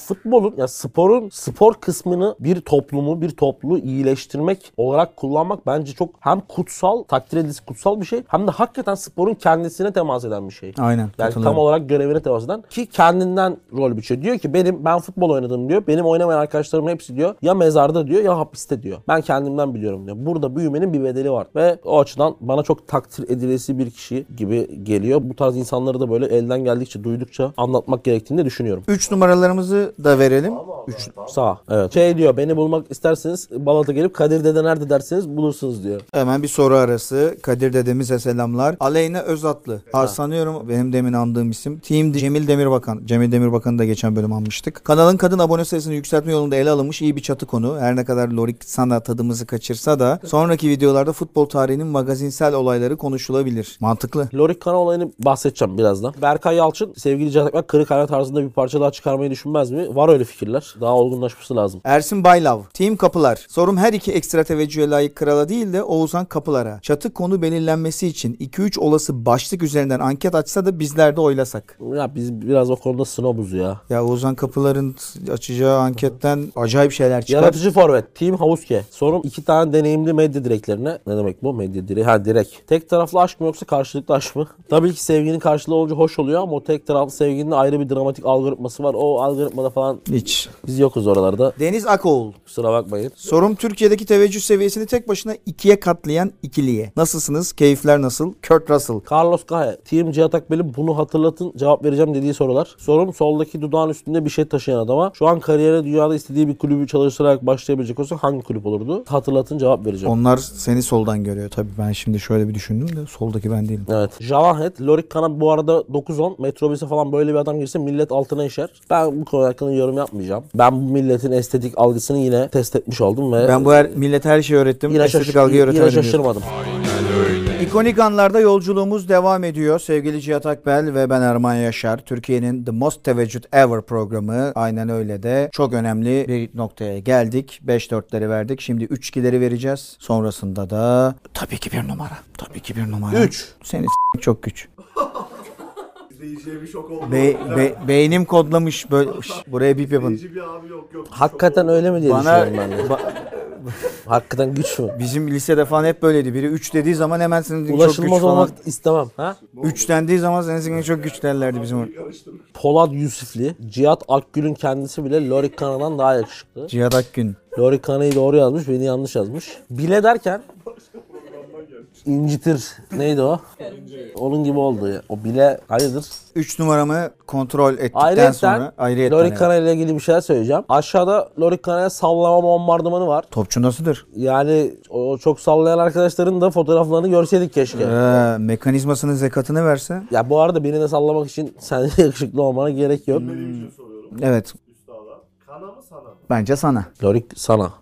futbolun, ya sporun, spor kısmını bir toplumu, bir topluluğu iyileştirmek olarak kullanmak bence çok hem kutsal, takdir edilisi kutsal bir şey hem de hakikaten sporun kendisine temas eden bir şey. Aynen. Yani tam olarak görevine temas eden ki kendinden rol biçiyor. Diyor ki benim ben futbol oynadım diyor. Benim oynamayan arkadaşlarımın hepsi diyor ya mezarda diyor ya hapiste diyor. Ben kendimden biliyorum diyor. Burada büyümenin bir bedeli var. Ve o açıdan bana çok takdir edilesi bir kişi gibi geliyor. Bu tarz insanları da böyle elden geldikçe duydukça anlatmak gerektiğini de düşünüyorum. 3 numaralarımızı da verelim. 3 Sağ. Evet. Şey diyor beni bulmak isterseniz Balat'a gelip Kadir Dede nerede derseniz bulursunuz diyor. Hemen bir soru arası. Kadir dedemize selamlar. Aleyna Özatlı. Sanıyorum benim demin andığım isim. Team Cemil Demirbakan. Cemil Demirbakan'ı da geçen bölüm almıştık. Kanalın kadın abone sayısını yükseltme yolunda ele alınmış iyi bir çatı konu. Her ne kadar Lorik sana tadımızı kaçırsa da sonraki videolarda futbol tarihinin magazinsel olayları konuşulabilir. Mantıklı. Lorik Kana olayını bahsedeceğim birazdan. Berkay Yalçın sevgili Can kırık hayat tarzında bir parça daha çıkarmayı düşünmez mi? Var öyle fikirler. Daha olgunlaşması lazım. Ersin Baylav. Team Kapılar. Sorum her iki ekstra teveccühe layık krala değil de Oğuzhan Kapılar'a. Çatı konu belirlenmesi için 2-3 olası başlık üzerinden anket açsa da bizler de oylasak. Ya biz biraz o konuda snobuz ya. Ya Oğuzhan Kapılar'ın açacağı anketten acayip şeyler çıkar. Yaratıcı forvet. Team Havuske. Sorum iki tane deneyimli medya direklerine. Ne demek bu? Medya direği. Ha direkt. Tek taraflı aşk mı yoksa karşılıklı aşk mı? Tabii ki sevginin karşılığı olunca hoş oluyor ama o tek taraflı sevginin ayrı bir dramatik algoritması var. O algoritmada falan Hiç. Biz yokuz oralarda. Deniz Akoğul. Kusura bakmayın. Sorum Türkiye'deki teveccüh seviyesini tek başına ikiye katlayan ikiliye. Nasılsınız? Keyifler nasıl? Kurt Russell. Carlos Gahe, Team Cihat Akbel'in bunu hatırlatın cevap vereceğim dediği sorular. Sorum soldaki dudağın üstünde bir şey taşıyan adama şu an kariyere dünyada istediği bir kulübü çalıştırarak başlayabilecek olsa hangi kulüp olurdu? Hatırlatın cevap vereceğim. Onlar seni soldan görüyor. Tabii ben şimdi şöyle bir düşündüm de soldaki ben değilim. Evet. Javahet, Lorik Kana bu arada 9-10. Metrobüse falan böyle bir adam girse millet altına işer. Ben bu konu hakkında yorum yapmayacağım. Ben bu milletin estetik algısını yine test etmiş oldum ve Ben bu her millete her şeyi öğrettim. yine, Estetik şaş- algıyı yine öğretemedim. diyorsun. şaşırmadım. İkonik anlarda yolculuğumuz devam ediyor. Sevgili Cihat Akbel ve ben Erman Yaşar. Türkiye'nin The Most Teveccüh Ever programı. Aynen öyle de çok önemli bir noktaya geldik. 5-4'leri verdik. Şimdi 3-2'leri vereceğiz. Sonrasında da tabii ki bir numara. Tabii ki bir numara. 3. Seni çok güç. İzleyiciye bir şok oldu. Be- be- beynim kodlamış böyle. [LAUGHS] Şş, buraya bip yapın. İzleyici bir abi yok yok. Hakikaten öyle mi diye Bana düşünüyorum ben de. ba- [LAUGHS] Hakikaten güç mü? bizim lisede falan hep böyleydi. Biri 3 dediği zaman hemen senin çok güç Ulaşılmaz falan. olmak istemem. Ha? 3 dendiği zaman senin çok güç derlerdi bizim. orada. Polat Yusufli, Cihat Akgül'ün kendisi bile Lorik Kana'dan daha yakışıklı. Cihat Akgün. Lorik Kana'yı doğru yazmış, beni yanlış yazmış. Bile derken incitir. Neydi o? Onun gibi oldu. ya. O bile hayırdır? 3 numaramı kontrol ettikten sonra ayrıyetten Lorik evet. Kana ile ilgili bir şeyler söyleyeceğim. Aşağıda Lorik Kana'ya sallama bombardımanı var. Topçu nasıldır? Yani o çok sallayan arkadaşların da fotoğraflarını görseydik keşke. Ee, mekanizmasının zekatını verse. Ya bu arada birini sallamak için sen [LAUGHS] yakışıklı olmana gerek yok. Bilmediğim için soruyorum. Evet. Üstada. Kana mı sana mı? Bence sana. Lorik sana.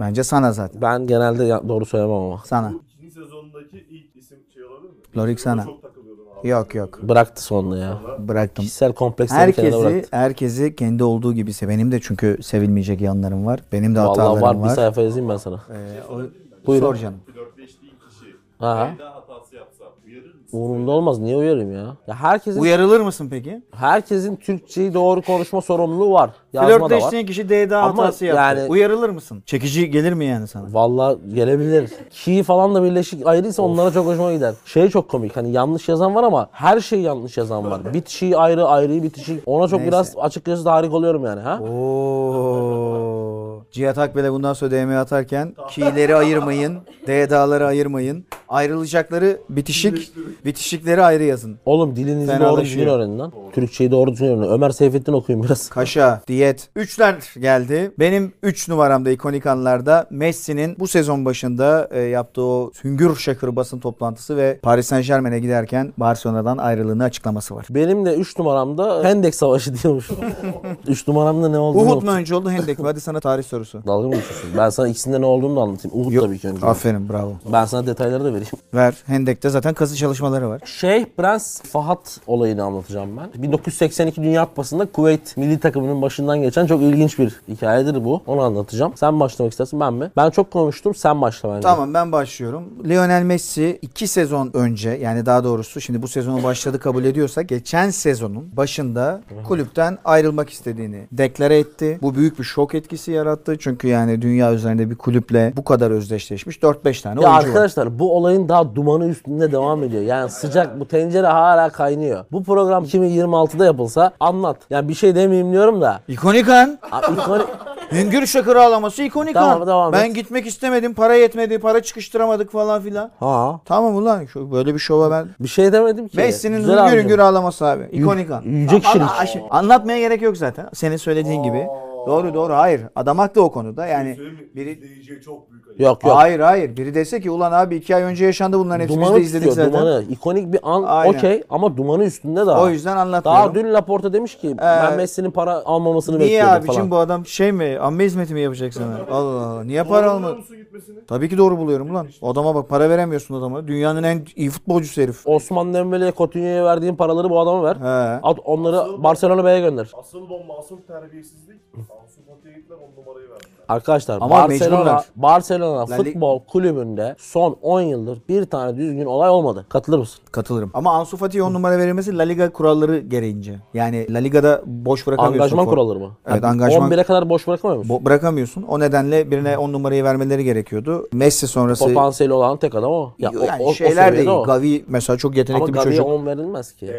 Bence sana zaten. Ben genelde doğru söylemem ama. Sana. İkinci sezondaki ilk isim şey olabilir mi? Lorik sana. Çok takılıyordum abi. Yok yok. Bıraktı sonunda ya. Bıraktım. Kişisel kompleksleri Herkesi, bıraktı. herkesi kendi olduğu gibi sev. Benim de çünkü sevilmeyecek yanlarım var. Benim de hatalarım Vallahi var, var. bir sayfa yazayım ben sana. Ee, o... Buyurun. Sor canım. Flörtleştiğin kişi Ha. daha hatası yapsa uyarır mısın? Umurumda olmaz. Niye uyarayım ya? Ya herkesin Uyarılır mısın peki? herkesin Türkçeyi doğru konuşma sorumluluğu var. Yazma da var. Flörtleştiğin kişi DDA Ama hatası yaptı. yani- Uyarılır mısın? Çekici gelir mi yani sana? Vallahi gelebilir. Ki falan da birleşik ayrıysa onlara çok hoşuma gider. Şey çok komik. Hani yanlış yazan var ama her şey yanlış yazan var. Bitişi ayrı, ayrıyı bitişik. Ona çok Neyse. biraz açıkçası tahrik oluyorum yani ha. Oo. Cihat Akbel'e bundan sonra DM atarken ki'leri ayırmayın, DDA'ları ayırmayın. Ayrılacakları bitişik, bitişikleri ayrı yazın. Oğlum dilinizi doğru Fenalaşıyor. düzgün öğrenin lan. Türkçeyi doğru düzgün öğrenin. Ömer Seyfettin okuyun biraz. Kaşa, diyet. Üçler geldi. Benim 3 numaramda ikonik anlarda Messi'nin bu sezon başında e, yaptığı o hüngür şakır basın toplantısı ve Paris Saint Germain'e giderken Barcelona'dan ayrılığını açıklaması var. Benim de 3 numaramda Hendek Savaşı diyormuş. [LAUGHS] 3 numaramda ne olduğunu Uhud unuttum. mu önce oldu Hendek mi? Hadi sana tarih sorusu. Dalga mı geçiyorsun? Ben sana ikisinde ne olduğunu da anlatayım. Uhud tabii ki önce. Aferin bravo. Ben sana detayları da vereyim. Ver. Hendek'te zaten kazı çalışmaları var. Şeyh Prens Fahad olayını anlatacağım ben. 1982 Dünya Kupası'nda Kuveyt milli takımının başından geçen çok ilginç bir hikayedir bu. Onu anlatacağım. Sen başlamak istersin ben mi? Ben çok konuştum. Sen başla bence. Tamam ben başlıyorum. Lionel Messi 2 sezon önce yani daha doğrusu şimdi bu sezonu başladı kabul ediyorsa geçen sezonun başında kulüpten ayrılmak istediğini deklare etti. Bu büyük bir şok etkisi yarattı. Çünkü yani dünya üzerinde bir kulüple bu kadar özdeşleşmiş 4-5 tane Ya oyuncu var. arkadaşlar bu olayın daha dumanı üstünde devam ediyor. Yani sıcak bu tencere hala kaynıyor. Bu program 2026'da yapılsa anlat. Yani bir şey demeyeyim diyorum da. İkonik an. Abi, ikonik- [LAUGHS] Hüngür şakır ağlaması ikonik Tamam, an. devam ben et. gitmek istemedim. Para yetmedi. Para çıkıştıramadık falan filan. ha. Tamam ulan şu böyle bir şova ben Bir şey demedim ki. Messi'nin Güzel hüngür hüngür ağlaması abi. İkonik an. yüce kişilik. Anlatmaya gerek yok zaten. Senin söylediğin gibi. Doğru doğru hayır. Adam haklı o konuda. Yani Söyleyeyim mi? biri İzleyiciye çok büyük ayıp. Yok yok. Hayır hayır. Biri dese ki ulan abi iki ay önce yaşandı bunların hepsi biz Dumanı de izledik tutuyor zaten. dumanı. İkonik bir an Aynen. okey ama dumanı üstünde daha. O yüzden anlatmıyorum. Daha dün Laporta demiş ki ben Messi'nin para almamasını Niye bekliyordum abicim falan. bu adam şey mi? Amme hizmeti mi yapacak sana? Allah Allah. Niye para musun gitmesini? Tabii ki doğru buluyorum lan. Adama bak para veremiyorsun adama. Dünyanın en iyi futbolcusu herif. Osman Dembele'ye Coutinho'ya verdiğin paraları bu adama ver. He. At onları Barcelona B'ye gönder. Asıl bomba, asıl terbiyesizlik Gittiler 10 numarayı verdiler. Arkadaşlar Ama Barcelona, mecburlar. Barcelona La Lig- futbol kulübünde son 10 yıldır bir tane düzgün olay olmadı. Katılır mısın? Katılırım. Ama Ansu Fati'ye 10 numara verilmesi La Liga kuralları gereğince. Yani La Liga'da boş bırakamıyorsun. Angajman for- kuralları mı? Evet, Yani angajman- 11'e kadar boş bırakamıyor musun? Bo- bırakamıyorsun. O nedenle birine 10 numarayı vermeleri gerekiyordu. Messi sonrası Potansiyeli olan tek adam o. Ya, o- yani o, o şeyler seviyede değil. o. Gavi mesela çok Ama yetenekli bir Gavi'ye çocuk. 10 verilmez ki.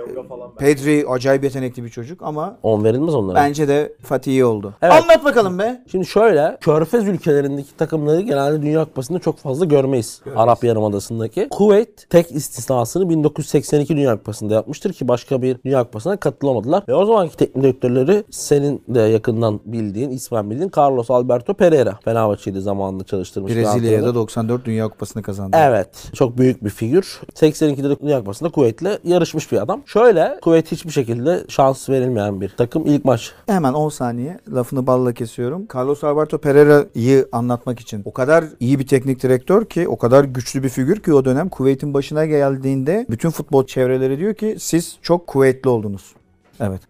Pedri acayip yetenekli bir çocuk ama 10 verilmez onlara. bence de Fatih iyi oldu. Evet. Anlat bakalım be. Şimdi şöyle, Körfez ülkelerindeki takımları genelde Dünya Kupası'nda çok fazla görmeyiz. Arap Yarımadası'ndaki. Kuveyt tek istisnasını 1982 Dünya Kupası'nda yapmıştır ki başka bir Dünya Kupası'na katılamadılar. Ve o zamanki teknik direktörleri senin de yakından bildiğin, ismen bildiğin Carlos Alberto Pereira. Fenerbahçe'yi zamanında çalıştırmış. bir Brezilya'ya antrenör. da 94 Dünya Kupası'nı kazandı. Evet. Çok büyük bir figür. 82'de de Dünya Kupası'nda Kuveyt'le yarışmış bir adam. Şöyle Kuveyt hiçbir şekilde şans verilmeyen bir takım. ilk maç Hemen 10 saniye lafını balla kesiyorum. Carlos Alberto Pereira'yı anlatmak için o kadar iyi bir teknik direktör ki o kadar güçlü bir figür ki o dönem Kuveyt'in başına geldiğinde bütün futbol çevreleri diyor ki siz çok kuvvetli oldunuz. Evet.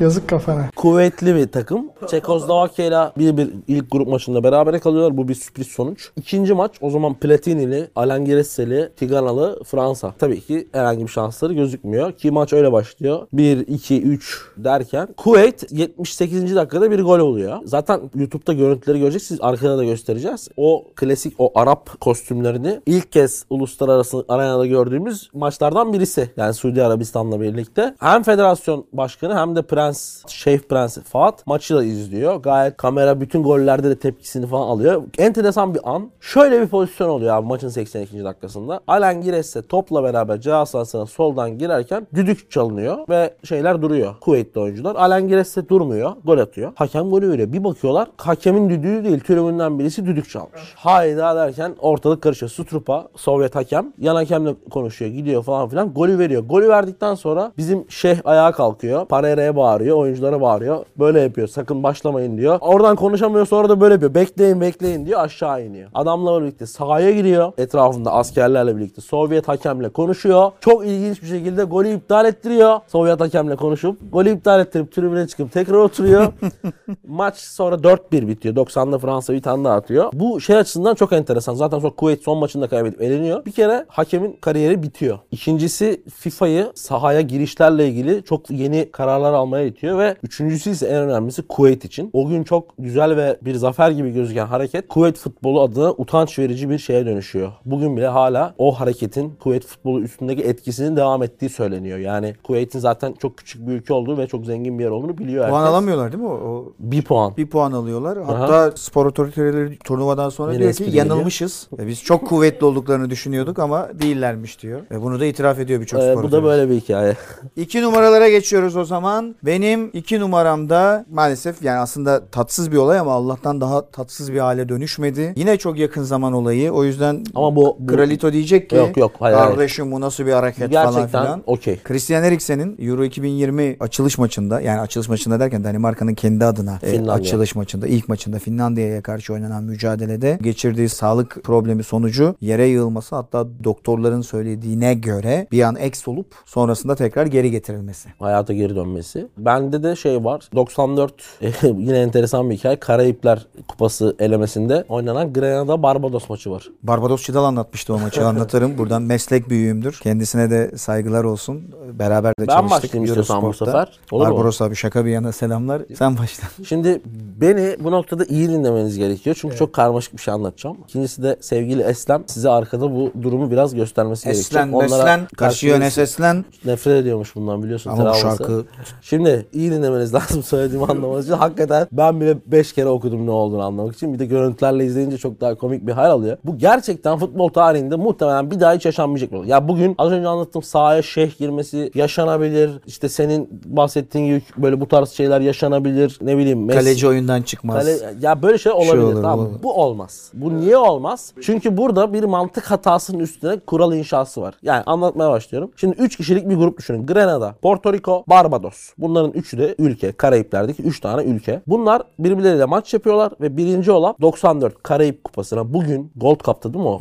Yazık kafana. kuvvetli bir takım. Çekoslovakya ile bir bir ilk grup maçında berabere kalıyorlar. Bu bir sürpriz sonuç. İkinci maç o zaman Platini'li, Alain Giresseli, Tiganalı Fransa. Tabii ki herhangi bir şansları gözükmüyor. Ki maç öyle başlıyor. 1, 2, 3 derken Kuveyt 78. dakikada bir gol oluyor. Zaten YouTube'da görüntüleri göreceksiniz. Arkada da göstereceğiz. O klasik o Arap kostümlerini ilk kez uluslararası arenada gördüğümüz maçlardan birisi. Yani Suudi Arabistan'la birlikte. Hem federasyon başkanı hem de Prens, Şeyh Prens Fuat maçı da izliyor. Gayet kamera bütün gollerde de tepkisini falan alıyor. Enteresan bir an. Şöyle bir pozisyon oluyor abi maçın 82. dakikasında. Alain Giresse topla beraber ceza sahasına soldan girerken düdük çalınıyor ve şeyler duruyor. Kuveytli oyuncular. Alain Giresse durmuyor. Gol atıyor. Hakem golü veriyor. Bir bakıyorlar hakemin düdüğü değil tribünden birisi düdük çalmış. Hayda derken ortalık karışıyor. Strupa Sovyet hakem yan hakemle konuşuyor gidiyor falan filan. Golü veriyor. Golü verdikten sonra bizim şeyh ayağa kalkıyor. Parere'ye bağırıyor. Oyunculara bağırıyor. Böyle yapıyor. Sakın başlamayın diyor. Oradan konuşamıyor sonra da böyle yapıyor. Bekleyin bekleyin diyor. Aşağı iniyor. Adamla birlikte sahaya giriyor. Etrafında askerlerle birlikte Sovyet hakemle konuşuyor. Çok ilginç bir şekilde golü iptal ettiriyor. Sovyet hakemle konuşup golü iptal ettirip tribüne çıkıp tekrar oturuyor. [LAUGHS] Maç sonra 4-1 bitiyor. 90'da Fransa bir tane daha atıyor. Bu şey açısından çok enteresan. Zaten sonra Kuveyt son maçında kaybedip eleniyor. Bir kere hakemin kariyeri bitiyor. İkincisi FIFA'yı sahaya girişlerle ilgili çok yeni kararlar almaya itiyor ve üçüncüsü ise en önemlisi Kuveyt için. O gün çok güzel ve bir zafer gibi gözüken hareket Kuveyt futbolu adına utanç verici bir şeye dönüşüyor. Bugün bile hala o hareketin Kuveyt futbolu üstündeki etkisinin devam ettiği söyleniyor. Yani Kuveyt'in zaten çok küçük bir ülke olduğu ve çok zengin bir yer olduğunu biliyor Puan herkes. alamıyorlar değil mi? O, o Bir puan. bir puan alıyorlar. Hatta spor otoriteleri turnuvadan sonra Yine diyor ki yanılmışız. E, Biz çok kuvvetli olduklarını düşünüyorduk ama değillermiş diyor. Ve bunu da itiraf ediyor birçok Ee, spor bu da böyle bir hikaye. İki numaralara geçiyoruz o zaman. Benim iki numaramda maalesef yani aslında tatsız bir olay ama Allah'tan daha tatsız bir hale dönüşmedi. Yine çok yakın zaman olayı. O yüzden Ama bu, bu Kralito diyecek ki Yok, yok, hayır, hayır. kardeşim bu nasıl bir hareket falan gerçekten filan. okey. Christian Eriksen'in Euro 2020 açılış maçında yani açılış maçında derken Danimarka'nın kendi adına e, açılış maçında ilk maçında Finlandiya'ya karşı oynanan mücadelede geçirdiği sağlık problemi sonucu yere yığılması hatta doktorların söylediğine göre bir an eks olup sonrasında tekrar geri getirilmesi. hayata geri dönmesi. Bende de şey var. 94 [LAUGHS] yine enteresan bir hikaye. Karayipler Kupası elemesinde oynanan Grenada Barbados maçı var. Barbados Çidal anlatmıştı o maçı anlatırım. Buradan meslek büyüğümdür. Kendisine de saygılar olsun. Beraber de Ben çalıştık. başlayayım istiyorsan bu sefer. Olur mu? Barbaros abi şaka bir yana selamlar. Sen başla. Şimdi beni bu noktada iyi dinlemeniz gerekiyor. Çünkü çok karmaşık bir şey anlatacağım. İkincisi de sevgili Eslem size arkada bu durumu biraz göstermesi Eslen, gerekecek. beslen, karşı yöne seslen. Nefret ediyormuş bundan biliyorsun. Ama bu şarkı Şimdi iyi dinlemeniz [LAUGHS] lazım söylediğimi anlamanız için. Hakikaten ben bile 5 kere okudum ne olduğunu anlamak için. Bir de görüntülerle izleyince çok daha komik bir hal alıyor. Bu gerçekten futbol tarihinde muhtemelen bir daha hiç yaşanmayacak bir olay. Ya bugün az önce anlattığım sahaya şeyh girmesi yaşanabilir. İşte senin bahsettiğin gibi böyle bu tarz şeyler yaşanabilir. Ne bileyim Messi. kaleci oyundan çıkmaz. Kale- ya böyle şey olabilir olur, tamam olur. Bu olmaz. Bu niye olmaz? Çünkü burada bir mantık hatasının üstüne kural inşası var. Yani anlatmaya başlıyorum. Şimdi 3 kişilik bir grup düşünün. Grenada, Porto Rico, Barbados. Bunların üçü de ülke. Karayipler'deki 3 tane ülke. Bunlar birbirleriyle maç yapıyorlar ve birinci olan 94 Karayip Kupası'na bugün Gold Cup'ta değil mi o?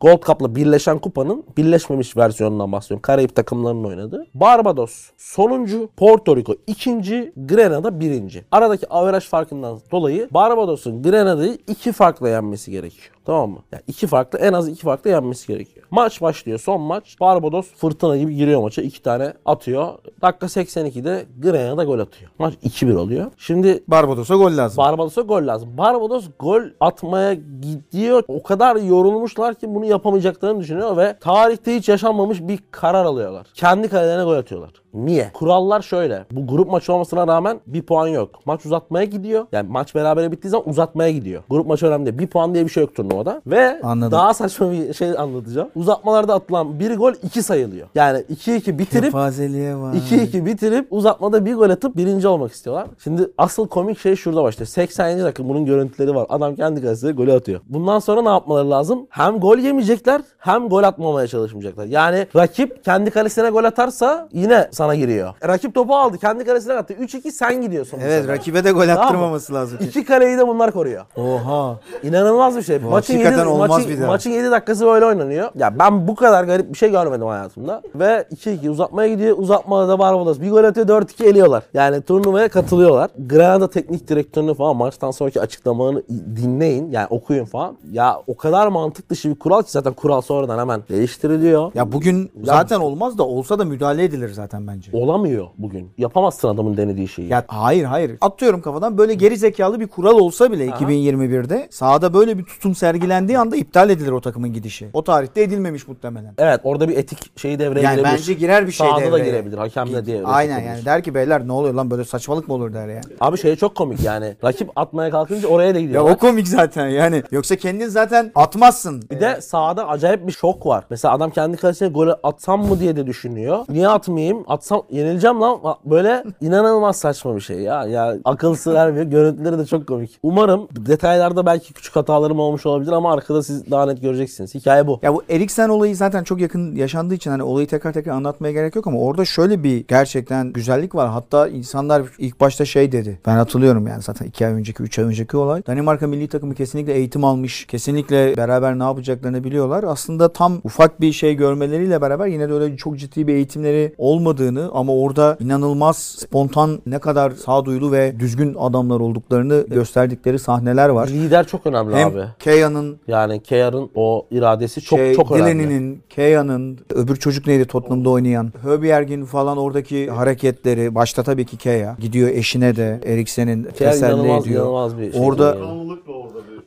Gold Cup'la birleşen kupanın birleşmemiş versiyonundan bahsediyorum. Karayip takımlarının oynadığı. Barbados sonuncu, Porto Rico ikinci, Grenada birinci. Aradaki averaj farkından dolayı Barbados'un Grenada'yı iki farkla yenmesi gerekiyor. Tamam mı? Yani iki farklı en az iki farklı yenmesi gerekiyor. Maç başlıyor. Son maç. Barbados fırtına gibi giriyor maça. iki tane atıyor. Dakika 82'de Grenada gol atıyor. Maç 2-1 oluyor. Şimdi Barbados'a gol lazım. Barbados'a gol lazım. Barbados gol atmaya gidiyor. O kadar yorulmuşlar ki bunu yapamayacaklarını düşünüyor ve tarihte hiç yaşanmamış bir karar alıyorlar. Kendi kalelerine gol atıyorlar. Niye? Kurallar şöyle. Bu grup maçı olmasına rağmen bir puan yok. Maç uzatmaya gidiyor. Yani maç berabere bittiği zaman uzatmaya gidiyor. Grup maçı önemli değil. Bir puan diye bir şey turnuvada. Ve Anladım. daha saçma bir şey anlatacağım. Uzatmalarda atılan bir gol iki sayılıyor. Yani 2-2 bitirip Fazeliğe var. 2-2 bitirip uzatmada bir gol atıp birinci olmak istiyorlar. Şimdi asıl komik şey şurada başlıyor. 80. dakika bunun görüntüleri var. Adam kendi kalesine golü atıyor. Bundan sonra ne yapmaları lazım? Hem gol yemeyecekler hem gol atmamaya çalışmayacaklar. Yani rakip kendi kalesine gol atarsa yine sana giriyor. Rakip topu aldı. Kendi kalesine attı. 3-2 sen gidiyorsun. bu Evet sefer. rakibe de gol attırmaması lazım. İki kaleyi de bunlar koruyor. Oha. İnanılmaz bir şey. Maçın hakikaten 7, olmaz maçın, bir daha. maçın 7 dakikası böyle oynanıyor. Ya ben bu kadar garip bir şey görmedim hayatımda. Ve 2-2 uzatmaya gidiyor. Uzatmada da Barbados bir gol atıyor 4-2 eliyorlar. Yani turnuvaya katılıyorlar. Granada teknik direktörünü falan maçtan sonraki açıklamalarını dinleyin. Yani okuyun falan. Ya o kadar mantık dışı bir kural ki zaten kural sonradan hemen değiştiriliyor. Ya bugün zaten olmaz da olsa da müdahale edilir zaten bence. Olamıyor bugün. Yapamazsın adamın denediği şeyi. Ya hayır hayır. Atıyorum kafadan böyle geri zekalı bir kural olsa bile 2021'de sahada böyle bir tutum sergilendiği anda iptal edilir o takımın gidişi. O tarihte edilmemiş muhtemelen. Evet orada bir etik şeyi devreye Yani girebilir. bence girer bir şey Sahada da devreye. girebilir. Hakem de diye. Aynen yani der ki beyler ne oluyor lan böyle saçmalık mı olur der ya. Abi şey çok komik yani. Rakip atmaya kalkınca oraya da Ya gidiyorlar. o komik zaten yani. Yoksa kendin zaten atmazsın. Bir de sahada acayip bir şok var. Mesela adam kendi kalesine gol atsam mı diye de düşünüyor. Niye atmayayım? Atsam yenileceğim lan. Böyle inanılmaz saçma bir şey ya. Ya akıl sır ermiyor. Görüntüleri de çok komik. Umarım detaylarda belki küçük hatalarım olmuş olabilir ama arkada siz daha net göreceksiniz. Hikaye bu. Ya bu Eriksen olayı zaten çok yakın yaşandığı için hani olayı tekrar tekrar anlatmaya gerek yok ama orada şöyle bir gerçekten güzellik var. Hatta insanlar ilk başta şey dedi. Ben hatırlıyorum yani zaten 2 ay önceki 3 ay önceki olay. Danimarka milli takımı kesinlikle eğitim almış. Kesinlikle beraber ne yapacaklarını biliyorlar. Aslında tam ufak bir şey görmeleriyle beraber yine de öyle çok ciddi bir eğitimleri olmadığını ama orada inanılmaz spontan ne kadar sağduyulu ve düzgün adamlar olduklarını gösterdikleri sahneler var. Lider çok önemli Hem abi. Kea'nın Yani KR'ın o iradesi çok şey, çok önemli. Delaney'nin, Kea'nın, öbür çocuk neydi Tottenham'da oynayan? Höbjerg'in falan oradaki hareketleri. Başta tabii ki Kea. Gidiyor eşine de Eriksen'in teselli inanılmaz, ediyor. inanılmaz bir şey. Orada- yani.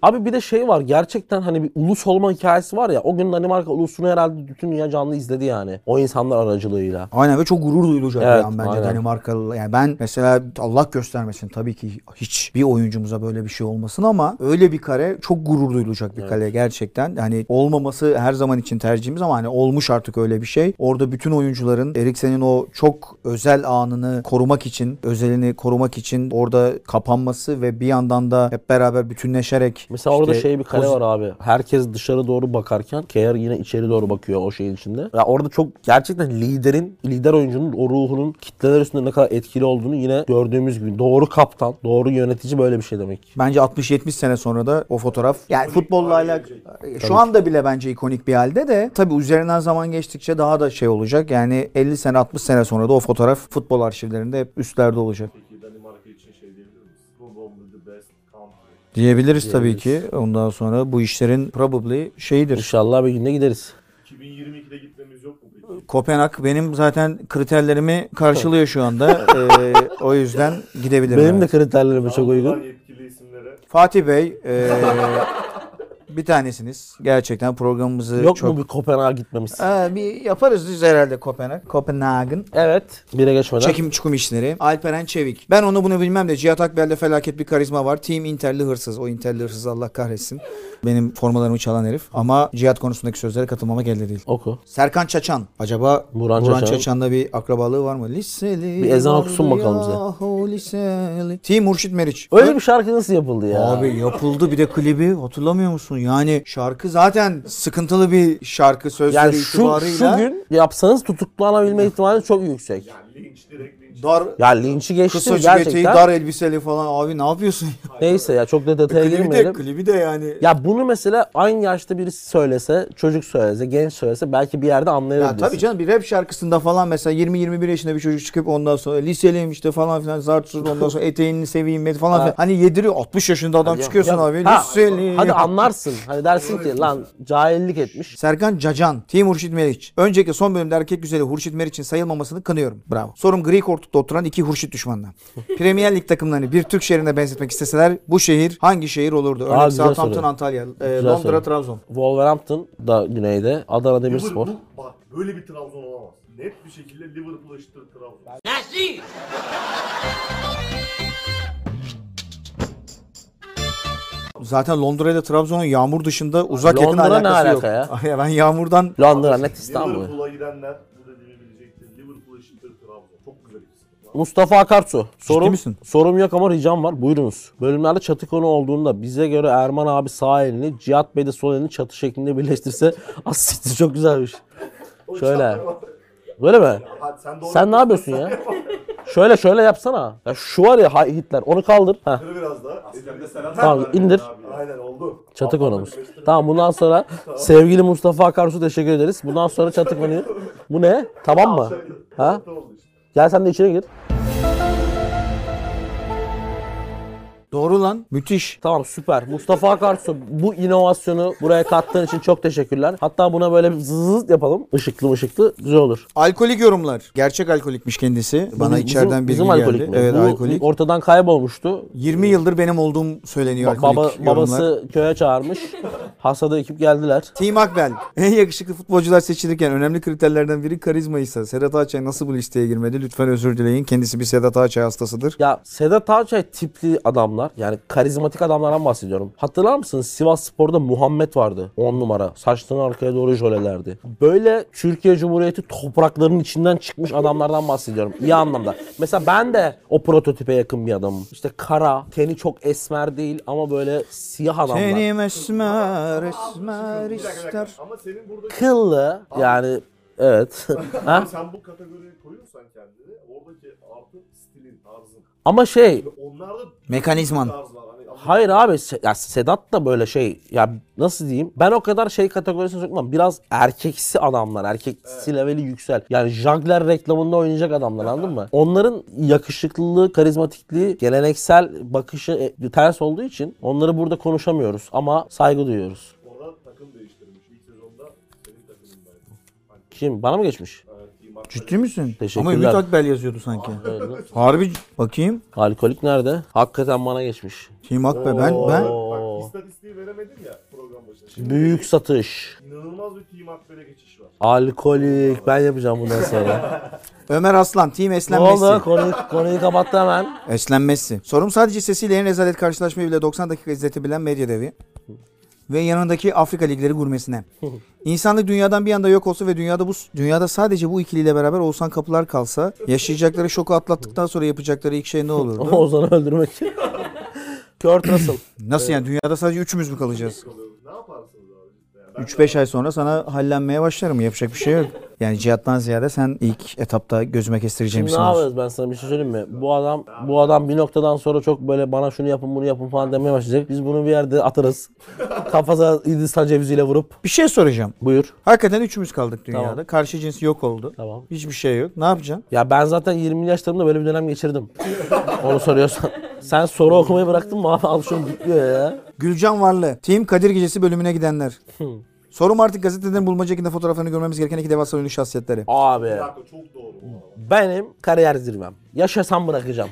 Abi bir de şey var gerçekten hani bir ulus olma hikayesi var ya o gün Danimarka ulusunu herhalde bütün dünya canlı izledi yani o insanlar aracılığıyla. Aynen ve çok gurur duyulacak Evet, bir an bence aynen. Danimarkalı. Yani ben mesela Allah göstermesin tabii ki hiç bir oyuncumuza böyle bir şey olmasın ama öyle bir kare çok gurur duyulacak bir kale gerçekten. Hani olmaması her zaman için tercihimiz ama hani olmuş artık öyle bir şey. Orada bütün oyuncuların Eriksen'in o çok özel anını korumak için, özelini korumak için orada kapanması ve bir yandan da hep beraber bütünleşerek Mesela orada şey bir kale poz- var abi. Herkes dışarı doğru bakarken KR yine içeri doğru bakıyor o şeyin içinde. Ya orada çok gerçekten liderin, lider oyuncunun o ruhunun kitleler üstünde ne kadar etkili olduğunu yine gördüğümüz gibi. Doğru kaptan, doğru yönetici böyle bir şey demek. Bence 60-70 sene sonra da o fotoğraf yani futbolla alakalı şu anda bile bence ikonik bir halde de tabii üzerinden zaman geçtikçe daha da şey olacak. Yani 50 sene 60 sene sonra da o fotoğraf futbol arşivlerinde hep üstlerde olacak. Diyebiliriz tabii ki. Ondan sonra bu işlerin probably şeyidir. İnşallah bir günde gideriz. 2022'de gitmemiz yok mu peki? Kopenhag benim zaten kriterlerimi karşılıyor şu anda. [LAUGHS] Ee, o yüzden gidebilirim. Benim de evet. kriterlerime çok uygun. Yetkili isimlere Fatih Bey ee, [LAUGHS] bir tanesiniz. Gerçekten programımızı Yok çok mu bir Kopenhag'a gitmemiz? Ee, bir yaparız biz herhalde Kopenhag. Kopenhag'ın. Evet. Bire geçmeden. Çekim çukum işleri. Alperen Çevik. Ben onu bunu bilmem de Cihat Akbel'de felaket bir karizma var. Team Inter'li hırsız. O Inter'li hırsız Allah kahretsin. Benim formalarımı çalan herif. Ama Cihat konusundaki sözlere katılmamak elde değil. Oku. Serkan Çaçan. Acaba Burhan Burhan, Çaçan. Çaçan'la bir akrabalığı var mı? Liseli. Bir ezan okusun bakalım bize. yahu liseli. Team Murşit Meriç. Öyle bir şarkı nasıl yapıldı ya? Abi yapıldı bir de klibi hatırlamıyor musun? Yani şarkı zaten sıkıntılı bir şarkı sözleri yani şu, itibarıyla. şu gün yapsanız tutuklanabilme ihtimali çok yüksek. yani linç direkt. Dar Ya linçi geçtim kısa gerçekten. eteği, dar elbiseli falan. Abi ne yapıyorsun? Neyse ya çok da detaya klibi de, girmeyelim. klibi de yani. Ya bunu mesela aynı yaşta birisi söylese, çocuk söylese, genç söylese belki bir yerde Ya anlayabilirsin. tabii canım bir rap şarkısında falan mesela 20-21 yaşında bir çocuk çıkıp ondan sonra liseliyim işte falan filan zartsız ondan sonra eteğini seveyim falan filan. Hani yediriyor 60 yaşında adam çıkıyorsun abi Ha, liseliyim. hadi anlarsın. Hani dersin ki lan cahillik etmiş. Serkan Cacan, Team Hurşit Meriç. Öncelikle son bölümde erkek güzeli Hurşit Meriç'in sayılmamasını kınıyorum. Bravo. Sorum gri koltukta oturan iki Hurşit düşmanına. [LAUGHS] Premier Lig takımlarını bir Türk şehrine benzetmek isteseler bu şehir hangi şehir olurdu? Örnek Aa, güzel Southampton, soru. Antalya, e, Güzel Londra, soru. Trabzon. Wolverhampton da güneyde. Adana Demirspor. Liverpool, bak böyle bir Trabzon olamaz. Net bir şekilde Liverpool eşittir Trabzon. Zaten Londra ile Trabzon'un yağmur dışında uzak yakın Londra ne alakası alaka yok. ya? [LAUGHS] ya ben yağmurdan Londra net İstanbul. Liverpool'a gidenler Mustafa Akarsu. Sorum, misin? sorum yok ama ricam var. Buyurunuz. Bölümlerde çatı konu olduğunda bize göre Erman abi sağ elini, Cihat Bey de sol elini çatı şeklinde birleştirse [LAUGHS] aslında çok güzelmiş. Şöyle. Böyle mi? Hadi sen doğru. Sen ne yapıyorsun ya? Şöyle şöyle yapsana. Ya şu var ya Hitler onu kaldır. Heh. Kır biraz daha. Askerde selam. Tamam indir. Aynen oldu. Çatı konumuz. Tamam bundan sonra [LAUGHS] sevgili Mustafa Akarsu teşekkür ederiz. Bundan sonra çatı konuyu. Bu ne? Tamam mı? Ha? Oldu işte. Gel sen de içine gir. Doğru lan. Müthiş. Tamam süper. Mustafa Akarsu bu inovasyonu buraya kattığın için çok teşekkürler. Hatta buna böyle bir zızız yapalım. Işıklı ışıklı güzel olur. Alkolik yorumlar. Gerçek alkolikmiş kendisi. Bana Bizim- içeriden bilgi bizim geldi. alkolik mi? Evet Bu alkolik. ortadan kaybolmuştu. 20 yıldır benim olduğum söyleniyor Ba- alkolik baba, yorumlar. babası köye çağırmış. Hasada ekip geldiler. Team Akbel. [LAUGHS] En yakışıklı futbolcular seçilirken önemli kriterlerden biri karizma ise Sedat Ağaçay nasıl bu listeye girmedi? Lütfen özür dileyin. Kendisi bir Sedat Ağaçay hastasıdır. Ya Sedat Ağaçay tipli adamlar yani karizmatik adamlardan bahsediyorum. Hatırlar mısınız Sivas Spor'da Muhammed vardı 10 numara. Saçlarını arkaya doğru jölelerdi. Böyle Türkiye Cumhuriyeti topraklarının içinden çıkmış adamlardan bahsediyorum. İyi anlamda. Mesela ben de o prototipe yakın bir adamım. İşte kara, teni çok esmer değil ama böyle siyah adamlar. Tenim esmer esmer ister. Ama senin. Kıllı yani evet. [LAUGHS] ha? Sen bu kategoriye koyuyorsan kendini oradaki artı stilin, tarzın. Ama şey Onlarda Mekanizman. Hayır abi Se- ya Sedat da böyle şey ya nasıl diyeyim ben o kadar şey kategorisine sokmam biraz erkeksi adamlar erkeksi leveli yüksel yani Jagler reklamında oynayacak adamlar anladın mı? [LAUGHS] Onların yakışıklılığı karizmatikliği geleneksel bakışı e, ters olduğu için onları burada konuşamıyoruz ama saygı duyuyoruz. orada takım değiştirmiş. İlk sezonda senin takımındaydı. Kim bana mı geçmiş? Ciddi misin? Teşekkürler. Ama Ümit Akbel yazıyordu sanki. Harbi bakayım. Alkolik nerede? Hakikaten bana geçmiş. Team Akbel ben ben. Bak istatistiği veremedim ya program başında. Şimdi Büyük satış. inanılmaz bir Team Akbel'e geçiş var. Alkolik ben yapacağım bundan sonra. [LAUGHS] Ömer Aslan Team ne Eslem oldu? Messi. Konuyu, konuyu kapattı hemen. Eslem Messi. Sorum sadece sesiyle en rezalet karşılaşmayı bile 90 dakika izletebilen medya devi. Ve yanındaki Afrika ligleri gurmesine. İnsanlık dünyadan bir anda yok olsa ve dünyada bu dünyada sadece bu ikiliyle beraber Oğuzhan Kapılar kalsa yaşayacakları şoku atlattıktan sonra yapacakları ilk şey ne olurdu? [LAUGHS] Ozan'ı öldürmek. [LAUGHS] Kurt Russell. Nasıl yani dünyada sadece üçümüz mü kalacağız? Ne? Yani 3-5 ay sonra sana hallenmeye başlarım. Yapacak bir şey yok. [LAUGHS] Yani cihattan ziyade sen ilk etapta gözüme kestireceğim Şimdi ne isim olsun. yapıyoruz ben sana bir şey söyleyeyim mi? Bu adam bu adam bir noktadan sonra çok böyle bana şunu yapın bunu yapın falan demeye başlayacak. Biz bunu bir yerde atarız. [LAUGHS] Kafasına Hindistan ceviziyle vurup Bir şey soracağım. buyur. Hakikaten üçümüz kaldık dünyada. Tamam. Karşı cins yok oldu. Tamam. Hiçbir şey yok. Ne yapacaksın? Ya ben zaten 20 yaşlarımda böyle bir dönem geçirdim. [LAUGHS] Onu soruyorsan. Sen soru okumayı bıraktın mı abi? Al şunu bitmiyor ya. Gülcan Varlı. Team Kadir Gecesi bölümüne gidenler. Sorum artık gazeteden bulmaca şeklinde fotoğraflarını görmemiz gereken iki devasa ünlü şahsiyetleri. Abi çok doğru benim kariyer zirvem. Yaşasam bırakacağım.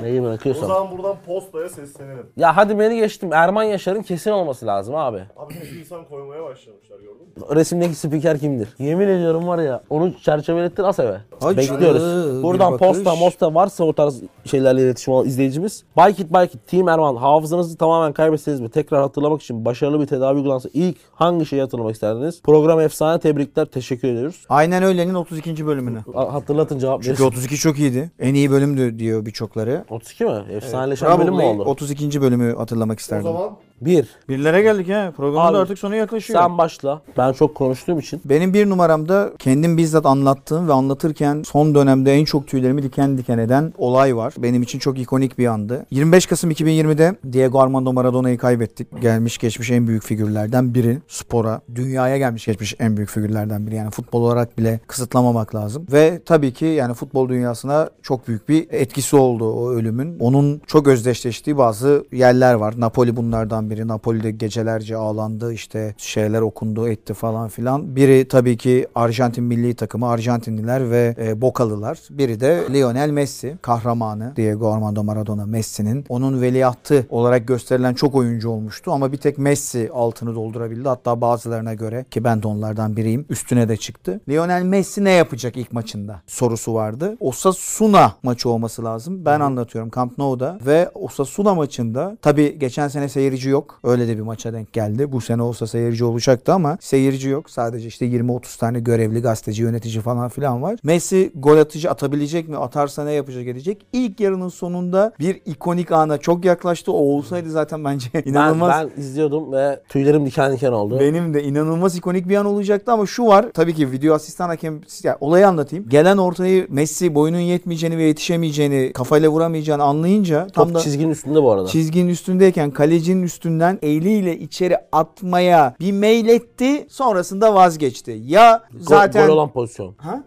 Neyi O bırakıyorsam. zaman buradan postaya seslenelim. Ya hadi beni geçtim. Erman Yaşar'ın kesin olması lazım abi. Abi çok insan koymaya başlamışlar gördün mü? Resimdeki spiker kimdir? Yemin ediyorum var ya onu çerçevelettir as eve. Hadi Bekliyoruz. canım, Buradan bir bakış. posta mosta varsa o tarz şeylerle iletişim olan izleyicimiz. Baykit Baykit Team Erman hafızanızı tamamen kaybetseniz mi tekrar hatırlamak için başarılı bir tedavi uygulansa ilk hangi şeyi hatırlamak isterdiniz? Program efsane tebrikler teşekkür ediyoruz. Aynen öyle'nin 32. bölümünü. A- Hatırlatın cevap Çünkü verin. 32 çok iyiydi. En iyi bölümdü diyor birçokları. 32 mi? Efsaneleşen bölüm mü oldu? 32. bölümü hatırlamak O isterdim. zaman Bir. Birlere geldik ha. Programın da Abi, artık sona yaklaşıyor. Sen başla. Ben çok konuştuğum için. Benim bir numaramda kendim bizzat anlattığım ve anlatırken son dönemde en çok tüylerimi diken diken eden olay var. Benim için çok ikonik bir andı. 25 Kasım 2020'de Diego Armando Maradona'yı kaybettik. Gelmiş geçmiş en büyük figürlerden biri. Spora, dünyaya gelmiş geçmiş en büyük figürlerden biri. Yani futbol olarak bile kısıtlamamak lazım. Ve tabii ki yani futbol dünyasına çok büyük bir etkisi oldu o ölümün. Onun çok özdeşleştiği bazı yerler var. Napoli bunlardan biri. Napoli'de gecelerce ağlandı. işte şeyler okundu etti falan filan. Biri tabii ki Arjantin milli takımı Arjantinliler ve e, Bokalılar. Biri de Lionel Messi kahramanı Diego Armando Maradona Messi'nin. Onun veliahtı olarak gösterilen çok oyuncu olmuştu ama bir tek Messi altını doldurabildi. Hatta bazılarına göre ki ben de onlardan biriyim üstüne de çıktı. Lionel Messi ne yapacak ilk maçında sorusu vardı. Osasuna maçı olması lazım. Ben anlatıyorum Camp Nou'da ve Osasuna maçında tabii geçen sene seyirci yok. Öyle de bir maça denk geldi. Bu sene olsa seyirci olacaktı ama seyirci yok. Sadece işte 20-30 tane görevli gazeteci, yönetici falan filan var. Messi gol atıcı atabilecek mi? Atarsa ne yapacak edecek? İlk yarının sonunda bir ikonik ana çok yaklaştı. O olsaydı zaten bence [LAUGHS] Ben, inanılmaz. ben izliyordum ve tüylerim diken diken oldu. Benim de inanılmaz ikonik bir an olacaktı ama şu var. Tabii ki video asistan hakem yani olayı anlatayım. Gelen ortayı Messi boyunun yetmeyeceğini ve yetişemeyeceğini, kafayla vuramayacağını anlayınca tam Top da çizginin üstünde bu arada. çizginin üstündeyken kalecinin üstünden eliyle içeri atmaya bir meyletti. Sonrasında vazgeçti. Ya Go- zaten Gol olan pozisyon. Ha?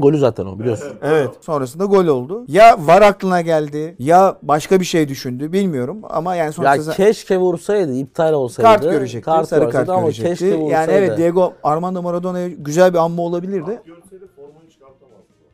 Golü zaten o biliyorsun. Evet. Sonrasında gol oldu. Ya var aklına geldi ya başka bir şey düşündü bilmiyorum ama yani Ya sonuçta keşke vursaydı, iptal olsaydı. kart görecekti. Kart sarı kart ama görecekti. keşke vursaydı. Yani evet Diego Armando Maradona'ya güzel bir anma olabilirdi.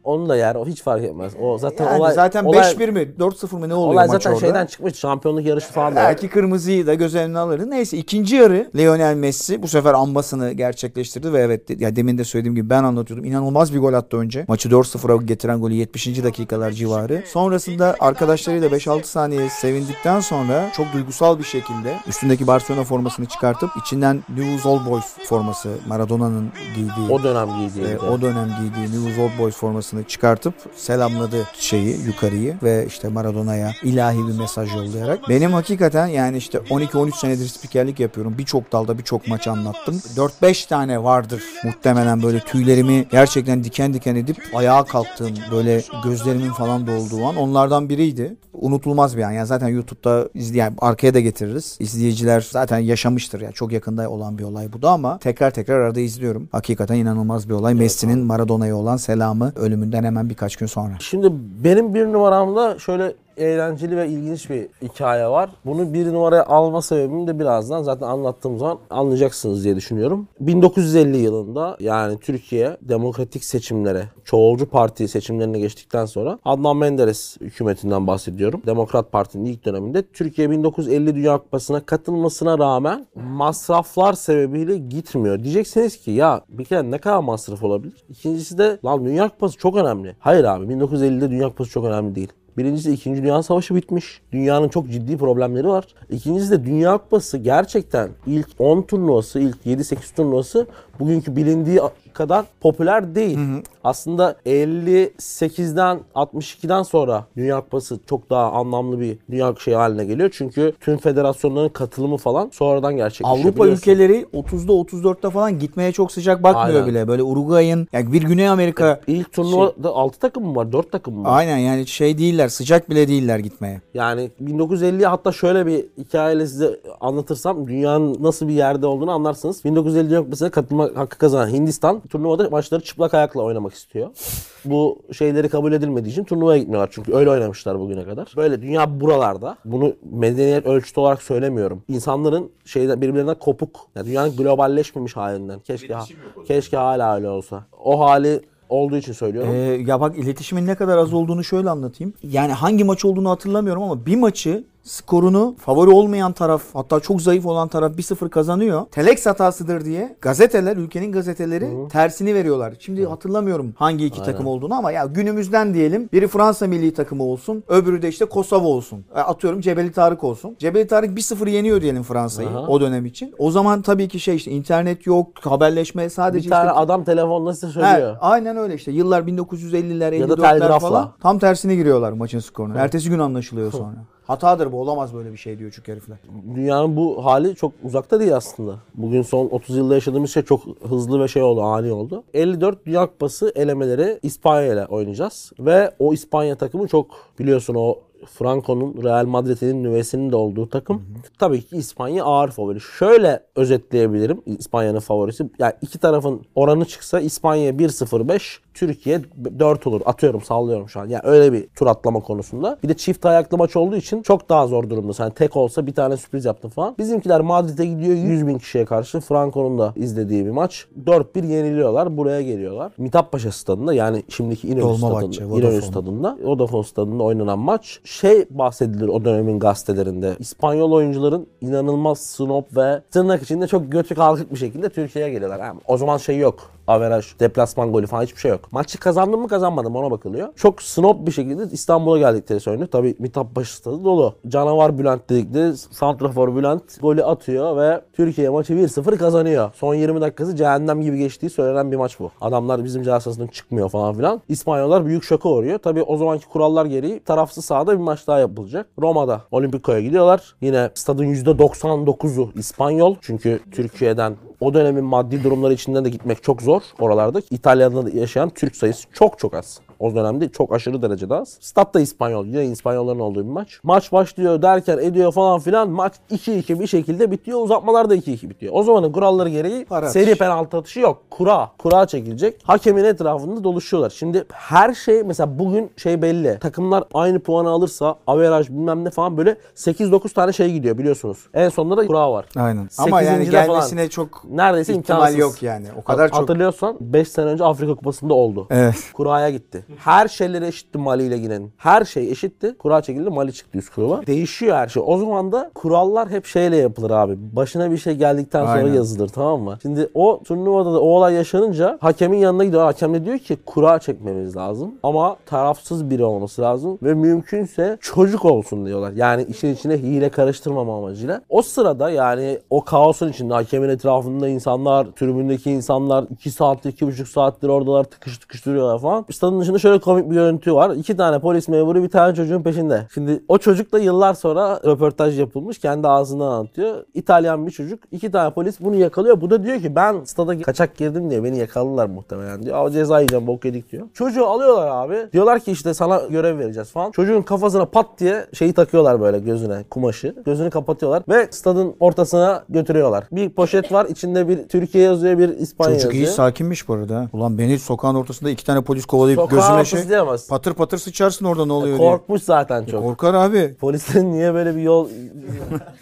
Onu da yer. O hiç fark etmez. O zaten Yani olay zaten olay, 5-1 mi 4-0 mı ne oluyor olay maç zaten orada? şeyden çıkmış. Şampiyonluk yarışı falan da. Belki kırmızıyı da göz önüne alırdı. Neyse ikinci yarı Lionel Messi bu sefer ambasını gerçekleştirdi ve evet ya demin de söylediğim gibi ben anlatıyordum. İnanılmaz bir gol attı önce. Maçı 4-0'a getiren golü 70. dakikalar civarı. Sonrasında arkadaşlarıyla 5-6 saniye sevindikten sonra çok duygusal bir şekilde üstündeki Barcelona formasını çıkartıp içinden Newell's Old Boys forması Maradona'nın giydiği O dönem giydiği. e, o dönem giydiği Newell's Old Boys formasını çıkartıp selamladı şeyi yukarıyı ve işte Maradona'ya ilahi bir mesaj yollayarak. Benim hakikaten yani işte 12-13 senedir spikerlik yapıyorum. Birçok dalda birçok maç anlattım. 4-5 tane vardır muhtemelen böyle tüylerimi gerçekten diken diken edip ayağa kalktığım böyle gözlerimin falan dolduğu an onlardan biriydi. Unutulmaz bir an. Yani zaten YouTube'da izleyen arkaya da getiririz. İzleyiciler zaten yaşamıştır ya. Çok yakında olan bir olay bu da ama tekrar tekrar arada izliyorum. Hakikaten inanılmaz bir olay. Messi'nin Maradona'ya olan selamı ölümünden hemen birkaç gün sonra. Şimdi benim bir numaramda şöyle eğlenceli ve ilginç bir hikaye var. Bunu bir numaraya alma sebebim de birazdan zaten anlattığım zaman anlayacaksınız diye düşünüyorum. 1950 yılında yani Türkiye demokratik seçimlere, çoğulcu parti seçimlerine geçtikten sonra Adnan Menderes hükümetinden bahsediyorum. Demokrat Parti'nin ilk döneminde Türkiye 1950 Dünya Kupası'na katılmasına rağmen masraflar sebebiyle gitmiyor. Diyeceksiniz ki ya bir kere ne kadar masraf olabilir? İkincisi de lan Dünya Kupası çok önemli. Hayır abi 1950'de Dünya Kupası çok önemli değil. Birincisi 2. Dünya Savaşı bitmiş. Dünyanın çok ciddi problemleri var. İkincisi de Dünya Kupası gerçekten ilk 10 turnuvası, ilk 7-8 turnuvası bugünkü bilindiği kadar popüler değil. Aslında 58'den 62'den sonra Dünya Kupası çok daha anlamlı bir dünya şey haline geliyor. Çünkü tüm federasyonların katılımı falan sonradan gerçekleşiyor. Avrupa ülkeleri 30'da 34'te falan gitmeye çok sıcak bakmıyor Aynen. bile. Böyle Uruguay'ın yani bir Güney Amerika İlk turnuvada 6 takım mı var? 4 takım mı var? aynen yani şey değiller sıcak bile değiller gitmeye. Yani 1950 hatta şöyle bir hikayeyle size anlatırsam dünyanın nasıl bir yerde olduğunu anlarsınız. 1950 Dünya Kupası'na katılma hakkı kazanan Hindistan turnuvada maçları çıplak ayakla oynamak istiyor. Bu şeyleri kabul edilmediği için turnuvaya gitmiyorlar çünkü öyle oynamışlar bugüne kadar. Böyle dünya buralarda. Bunu medeniyet ölçütü olarak söylemiyorum. İnsanların şeyden birbirlerinden kopuk. Yani dünyanın globalleşmemiş halinden. Keşke ha- keşke hala öyle olsa. O hali olduğu için söylüyorum. Ee, ya bak iletişimin ne kadar az olduğunu şöyle anlatayım. Yani hangi maç olduğunu hatırlamıyorum ama bir maçı skorunu favori olmayan taraf hatta çok zayıf olan taraf 1-0 kazanıyor. Telex hatasıdır diye gazeteler ülkenin gazeteleri tersini veriyorlar. Şimdi hatırlamıyorum hangi iki takım olduğunu ama ya günümüzden diyelim biri Fransa milli takımı olsun öbürü de işte Kosova olsun. E, Atıyorum Cebeli Tarık olsun. Cebeli Tarık 1-0 yeniyor diyelim Fransa'yı o dönem için. O zaman tabii ki şey işte internet yok haberleşme sadece bir tane işte adam telefonla size He, söylüyor. aynen öyle işte. Yıllar 1950'ler, Ya da 54'ler telgrafla. falan. Tam tersini giriyorlar maçın skorunu. Ertesi gün anlaşılıyor sonra. [LAUGHS] Hatadır bu olamaz böyle bir şey diyor çünkü herifler. Dünyanın bu hali çok uzakta değil aslında. Bugün son 30 yılda yaşadığımız şey çok hızlı ve şey oldu, ani oldu. 54 Dünya Kupası elemeleri İspanya ile oynayacağız. Ve o İspanya takımı çok biliyorsun o Franco'nun Real Madrid'in nüvesinin de olduğu takım. Tabii ki İspanya ağır favori. Şöyle özetleyebilirim İspanya'nın favorisi. Yani iki tarafın oranı çıksa İspanya 1-0-5, Türkiye 4 olur. Atıyorum sallıyorum şu an. Yani öyle bir tur atlama konusunda. Bir de çift ayaklı maç olduğu için çok daha zor durumda. Yani tek olsa bir tane sürpriz yaptım falan. Bizimkiler Madrid'e gidiyor 100 bin kişiye karşı. Franco'nun da izlediği bir maç. 4-1 yeniliyorlar. Buraya geliyorlar. Mithat Paşa stadında yani şimdiki İnönü stadında. İnönü stadında. Vodafone stadında oynanan maç. Şey bahsedilir o dönemin gazetelerinde. İspanyol oyuncuların inanılmaz snob ve tırnak içinde çok götü kalkık bir şekilde Türkiye'ye geliyorlar. Yani o zaman şey yok averaj, deplasman golü falan hiçbir şey yok. Maçı kazandım mı kazanmadım ona bakılıyor. Çok snob bir şekilde İstanbul'a geldikleri söyleniyor. Tabii Mithat Paşa stadı dolu. Canavar Bülent dedikleri Santrafor Bülent golü atıyor ve Türkiye maçı 1-0 kazanıyor. Son 20 dakikası cehennem gibi geçtiği söylenen bir maç bu. Adamlar bizim cihazasından çıkmıyor falan filan. İspanyollar büyük şoka uğruyor. Tabii o zamanki kurallar gereği tarafsız sahada bir maç daha yapılacak. Roma'da Olimpiko'ya gidiyorlar. Yine stadın %99'u İspanyol. Çünkü Türkiye'den o dönemin maddi durumları içinden de gitmek çok zor oralarda. İtalya'da da yaşayan Türk sayısı çok çok az. O dönemde çok aşırı derecede az. Stat da İspanyol. Yine İspanyolların olduğu bir maç. Maç başlıyor derken ediyor falan filan. Maç 2-2 bir şekilde bitiyor. Uzatmalar da 2-2 bitiyor. O zamanın kuralları gereği Para seri penaltı atışı yok. Kura. Kura çekilecek. Hakemin etrafında doluşuyorlar. Şimdi her şey mesela bugün şey belli. Takımlar aynı puanı alırsa averaj bilmem ne falan böyle 8-9 tane şey gidiyor biliyorsunuz. En sonunda da kura var. Aynen. Ama yani Sekizincide falan. gelmesine çok Neredeyse ihtimal imkansız. yok yani. O kadar çok. Hatırlıyorsan 5 sene önce Afrika Kupası'nda oldu. Evet. Kura'ya gitti. Her şeyleri eşitti Mali ile girenin. Her şey eşitti. Kura çekildi Mali çıktı üst kurula. Değişiyor her şey. O zaman da kurallar hep şeyle yapılır abi. Başına bir şey geldikten sonra Aynen. yazılır tamam mı? Şimdi o turnuvada da o olay yaşanınca hakemin yanına gidiyor. Hakem de diyor ki kura çekmemiz lazım. Ama tarafsız biri olması lazım. Ve mümkünse çocuk olsun diyorlar. Yani işin içine hile karıştırmama amacıyla. O sırada yani o kaosun içinde hakemin etrafında insanlar, tribündeki insanlar 2 saattir, 2,5 saattir oradalar tıkış tıkış duruyorlar falan. Stadın dışında şöyle komik bir görüntü var. İki tane polis memuru bir tane çocuğun peşinde. Şimdi o çocuk da yıllar sonra röportaj yapılmış. Kendi ağzından anlatıyor. İtalyan bir çocuk. iki tane polis bunu yakalıyor. Bu da diyor ki ben stada kaçak girdim diye beni yakaladılar muhtemelen diyor. Ama ceza yiyeceğim bok yedik diyor. Çocuğu alıyorlar abi. Diyorlar ki işte sana görev vereceğiz falan. Çocuğun kafasına pat diye şeyi takıyorlar böyle gözüne kumaşı. Gözünü kapatıyorlar ve stadın ortasına götürüyorlar. Bir poşet var içinde bir Türkiye yazıyor bir İspanya Çocuk iyi yazıyor. sakinmiş bu arada. Ulan beni sokağın ortasında iki tane polis kovalayıp Sokağa ortası şey diyemez. patır patır sıçarsın orada ne oluyor diye. Korkmuş zaten çok. Korkar abi. Polislerin niye böyle bir yol...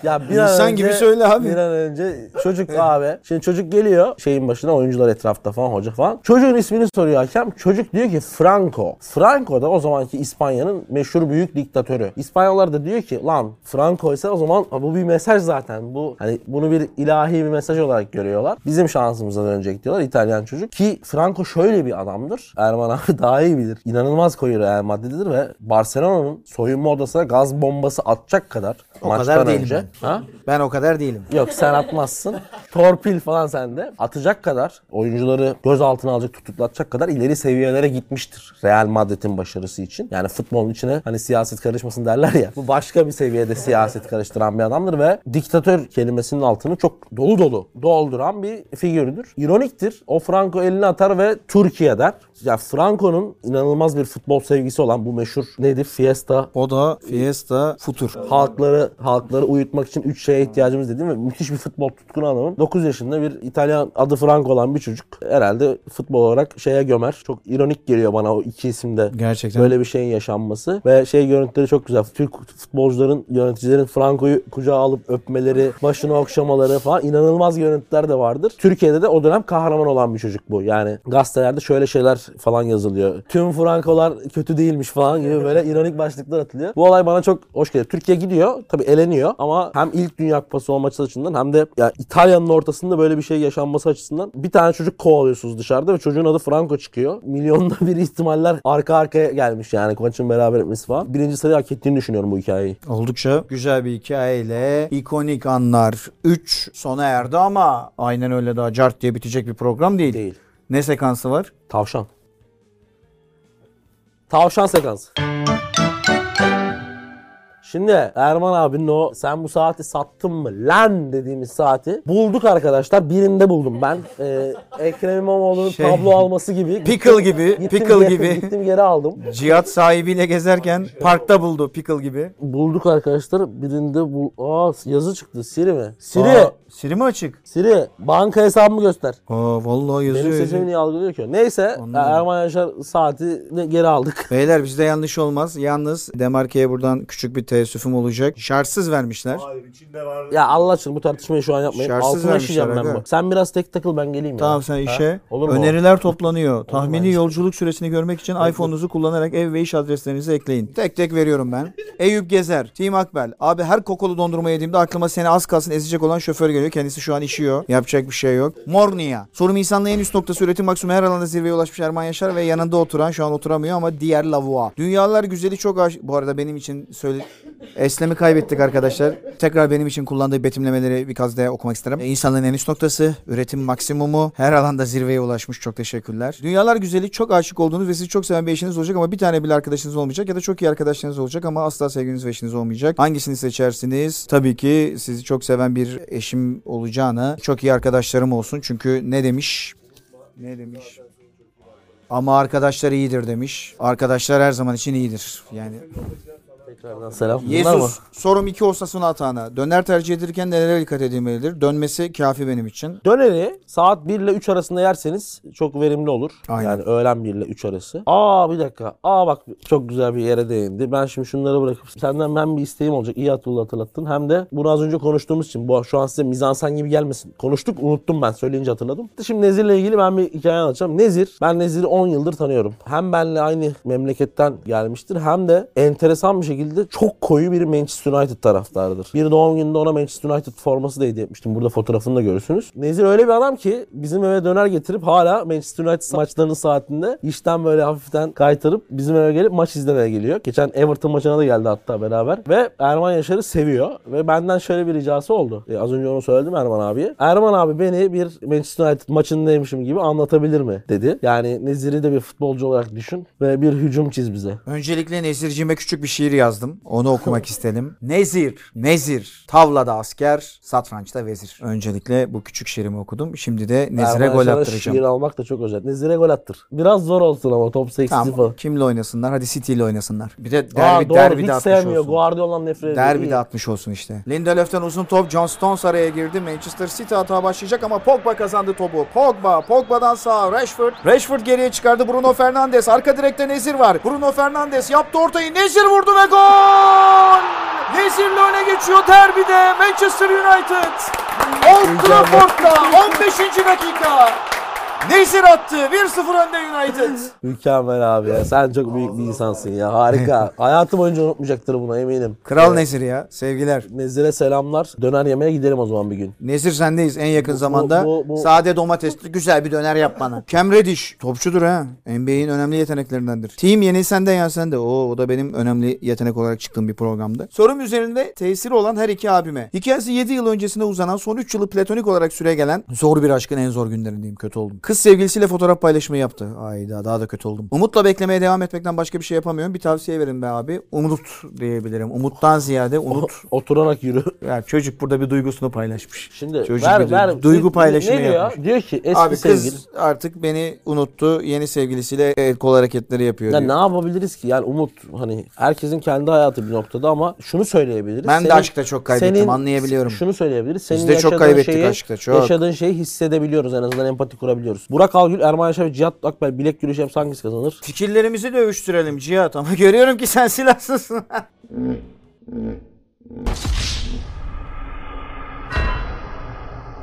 ya bir an İnsan önce, gibi söyle abi. Bir an önce çocuk abi. Şimdi çocuk geliyor şeyin başına oyuncular etrafta falan hoca falan. Çocuğun ismini soruyor hakem. Çocuk diyor ki Franco. Franco da o zamanki İspanya'nın meşhur büyük diktatörü. İspanyollar da diyor ki lan Franco ise o zaman "Ha, bu bir mesaj zaten. Bu hani bunu bir ilahi bir mesaj olarak görüyorlar. Bizim şansımıza dönecek diyorlar İtalyan çocuk. Ki Franco şöyle bir adamdır. Erman abi daha iyi bilir. İnanılmaz koyu Real Madrid'dir ve Barcelona'nın soyunma odasına gaz bombası atacak kadar O maçtan kadar değilim önce. ben. Ha? Ben o kadar değilim. Yok sen atmazsın. [LAUGHS] Torpil falan sende. Atacak kadar oyuncuları gözaltına alacak tutuklatacak kadar ileri seviyelere gitmiştir. Real Madrid'in başarısı için. Yani futbolun içine hani siyaset karışmasın derler ya. Bu başka bir seviyede siyaset karıştıran bir adamdır ve diktatör kelimesinin altını çok dolu dolu dolduran bir figürdür. İroniktir. O Franco elini atar ve Türkiye der. Ya Franco'nun inanılmaz bir futbol sevgisi olan bu meşhur nedir? Fiesta O da Fiesta Futur. halkları halkları uyutmak için 3 şeye ihtiyacımız dediğim ve müthiş bir futbol tutkunu adamım. 9 yaşında bir İtalyan adı Franco olan bir çocuk herhalde futbol olarak şeye gömer. Çok ironik geliyor bana o iki isimde. Gerçekten. Böyle bir şeyin yaşanması ve şey görüntüleri çok güzel. Türk futbolcuların, yöneticilerin Franco'yu kucağa alıp öpmeleri, başını okşamaları falan inanılmaz görüntüler de vardır. Türkiye'de de o dönem kahraman olan bir çocuk bu. Yani gazetelerde şöyle şeyler falan yazılıyor. Tüm Frankolar kötü değilmiş falan gibi böyle ironik başlıklar atılıyor. Bu olay bana çok hoş geliyor. Türkiye gidiyor, tabii eleniyor ama hem ilk Dünya Kupası olması açısından hem de ya İtalya'nın ortasında böyle bir şey yaşanması açısından bir tane çocuk kovalıyorsunuz dışarıda ve çocuğun adı Franco çıkıyor. Milyonda bir ihtimaller arka arkaya gelmiş yani maçın beraber etmesi falan. Birinci sırayı hak ettiğini düşünüyorum bu hikayeyi. Oldukça güzel bir hikayeyle ikonik anlar 3 sona erdi ama aynen öyle daha cart diye bitecek bir program değil. Değil. Ne sekansı var? Tavşan. Tavşan sekansı. Şimdi Erman abinin o sen bu saati sattın mı lan dediğimiz saati bulduk arkadaşlar. Birinde buldum ben. Ee, Ekrem İmamoğlu'nun Şey, tablo alması gibi. [LAUGHS] Pickle gibi, pickle geri- gibi. Gittim geri aldım. Cihat sahibiyle gezerken parkta buldu pickle gibi. Bulduk arkadaşlar. Birinde bu Aa yazı çıktı. Siri mi? Siri. Aa, Siri mi açık? Siri banka hesabımı göster. Aa vallahi Benim yazıyor. sesimi niye algılıyor ki? Neyse. Erman Yaşar saatini geri aldık. Beyler bizde yanlış olmaz. Yalnız Demarke'ye buradan küçük bir teessüfüm olacak. Şartsız vermişler. Hayır içinde var. Ya Allah aşkına bu tartışmayı şu an yapmayın. Şartsız Altına vermişler ben aga. bu. Sen biraz tek takıl ben geleyim ya. Tamam sen Ha? işe. Olur mu? Öneriler toplanıyor. Tahmini bence. yolculuk süresini görmek için iPhone'unuzu kullanarak ev ve iş adreslerinizi ekleyin. Tek tek veriyorum ben. [LAUGHS] Eyüp Gezer, Team Akbel. Abi her kokolu dondurma yediğimde aklıma seni az kalsın ezecek olan şoför geliyor. Kendisi şu an işiyor. Yapacak bir şey yok. Mornia. Sorum insanlığın en üst noktası üretim maksimum her alanda zirveye ulaşmış Erman Yaşar ve yanında oturan şu an oturamıyor ama diğer lavua. Dünyalar güzeli çok aş... Bu arada benim için söyle... Eslem'i kaybettik arkadaşlar. Tekrar benim için kullandığı betimlemeleri bir kez daha okumak isterim. E, İnsanlığın en üst noktası, üretim maksimumu, her alanda zirveye ulaşmış. Çok teşekkürler. Dünyalar güzeli çok aşık olduğunuz ve sizi çok seven bir eşiniz olacak ama bir tane bile arkadaşınız olmayacak ya da çok iyi arkadaşlarınız olacak ama asla sevgiliniz ve eşiniz olmayacak. Hangisini seçersiniz? Tabii ki sizi çok seven bir eşim olacağına çok iyi arkadaşlarım olsun. Çünkü ne demiş? Ne demiş? Ama arkadaşlar iyidir demiş. Arkadaşlar her zaman için iyidir. Yani Tekrardan selam. Bunlar mı? Yesus sorum iki olsasın atağına. Döner tercih edilirken nelere dikkat edilmelidir? Dönmesi kafi benim için. Döneri saat 1 ile 3 arasında yerseniz çok verimli olur. Aynen. Yani öğlen 1 ile 3 arası. Aa bir dakika. Aa bak çok güzel bir yere değindi. Ben şimdi şunları bırakıp senden hem bir isteğim olacak. İyi hatırlattın. Hem de bunu az önce konuştuğumuz için bu şu an size mizansen gibi gelmesin. Konuştuk unuttum ben söyleyince hatırladım. Şimdi Nezir'le ilgili ben bir hikaye anlatacağım. Nezir ben Nezir'i 10 yıldır tanıyorum. Hem benle aynı memleketten gelmiştir hem de enteresan bir şekilde çok koyu bir Manchester United taraftarıdır. Bir doğum gününde ona Manchester United forması da hediye etmiştim. Burada fotoğrafını da görürsünüz. Nezir öyle bir adam ki bizim eve döner getirip hala Manchester United maçlarının saatinde işten böyle hafiften kaytarıp bizim eve gelip maç izlemeye geliyor. Geçen Everton maçına da geldi hatta beraber. Ve Erman Yaşar'ı seviyor. Ve benden şöyle bir ricası oldu. E, az önce onu söyledim Erman abiye. Erman abi beni bir Manchester United maçındaymışım gibi anlatabilir mi dedi. Yani Nezir'i de bir futbolcu olarak düşün ve bir hücum çiz bize. Öncelikle Nezircime küçük bir şiir yazdım. Onu okumak [LAUGHS] istedim. Nezir, Nezir, tavlada asker, satrançta vezir. Öncelikle bu küçük şiirimi okudum. Şimdi de Nezir'e gol attıracağım. Şiir almak da çok özel. Nezir'e gol attır. Biraz zor olsun ama top seksisi Tamam. falan. Kimle oynasınlar? Hadi City ile oynasınlar. Bir de Aa, derbi, doğru derbi de hiç atmış sevmiyor. olsun. Guardiola'dan nefret ediyor. Derbi İyi. de atmış olsun işte. Lindelöf'ten uzun top. John Stones araya girdi. Manchester City hata başlayacak ama Pogba kazandı topu. Pogba. Pogba'dan sağa Rashford. Rashford geriye çıkardı. Bruno Fernandes. Arka direkte Nezir var. Bruno Fernandes yaptı ortayı. Nezir vurdu ve gol! Nezir'le öne geçiyor derbide Manchester United. Old Trafford'da 15. dakika. Nezir attı. 1-0 önde United. [LAUGHS] Mükemmel abi ya. Sen çok büyük bir insansın ya. Harika. [LAUGHS] Hayatım boyunca unutmayacaktır bunu eminim. Kral Nezir ya. Sevgiler. Nezir'e selamlar. Döner yemeye gidelim o zaman bir gün. Nezir sendeyiz en yakın zamanda. bu- bu- Sade domatesli güzel bir döner yap bana. [LAUGHS] Cam Reddish topçudur ha. NBA'in önemli yeteneklerindendir. Team yeni sende ya sende. O, o da benim önemli yetenek olarak çıktığım bir programdı. Sorum üzerinde tesiri olan her iki abime. Hikayesi 7 yıl öncesine uzanan son 3 yılı platonik olarak süre gelen zor bir aşkın en zor günlerindeyim. Kötü oldum. Kız sevgilisiyle fotoğraf paylaşımı yaptı. Ayda daha da kötü oldum. Umutla beklemeye devam etmekten başka bir şey yapamıyorum. Bir tavsiye verin be abi. Umut diyebilirim. Umuttan ziyade unut. [LAUGHS] Oturarak yürü. Ya çocuk burada bir duygusunu paylaşmış. Şimdi Çocuk ver bir ver. duygu Ne- paylaşımı ne diyor? yapmış. Diyor ki eski Abi sevgili. kız artık beni unuttu. Yeni sevgilisiyle el kol hareketleri yapıyor. Ya diyor. ne yapabiliriz ki? Yani Umut hani herkesin kendi hayatı bir noktada ama şunu söyleyebiliriz. Ben de aşkta çok kaybettim, anlayabiliyorum. Şunu söyleyebiliriz. Senin Biz de çok kaybettik şeyi, aşkta, çok. Yaşadığın şeyi hissedebiliyoruz en azından empati kurabiliyoruz. Burak Algül, Erman Yaşar ve Cihat Akbel bilek yürüyüşü yapsa hangisi kazanır? Fikirlerimizi dövüştürelim Cihat ama [LAUGHS] görüyorum ki sen silahsızsın. [LAUGHS]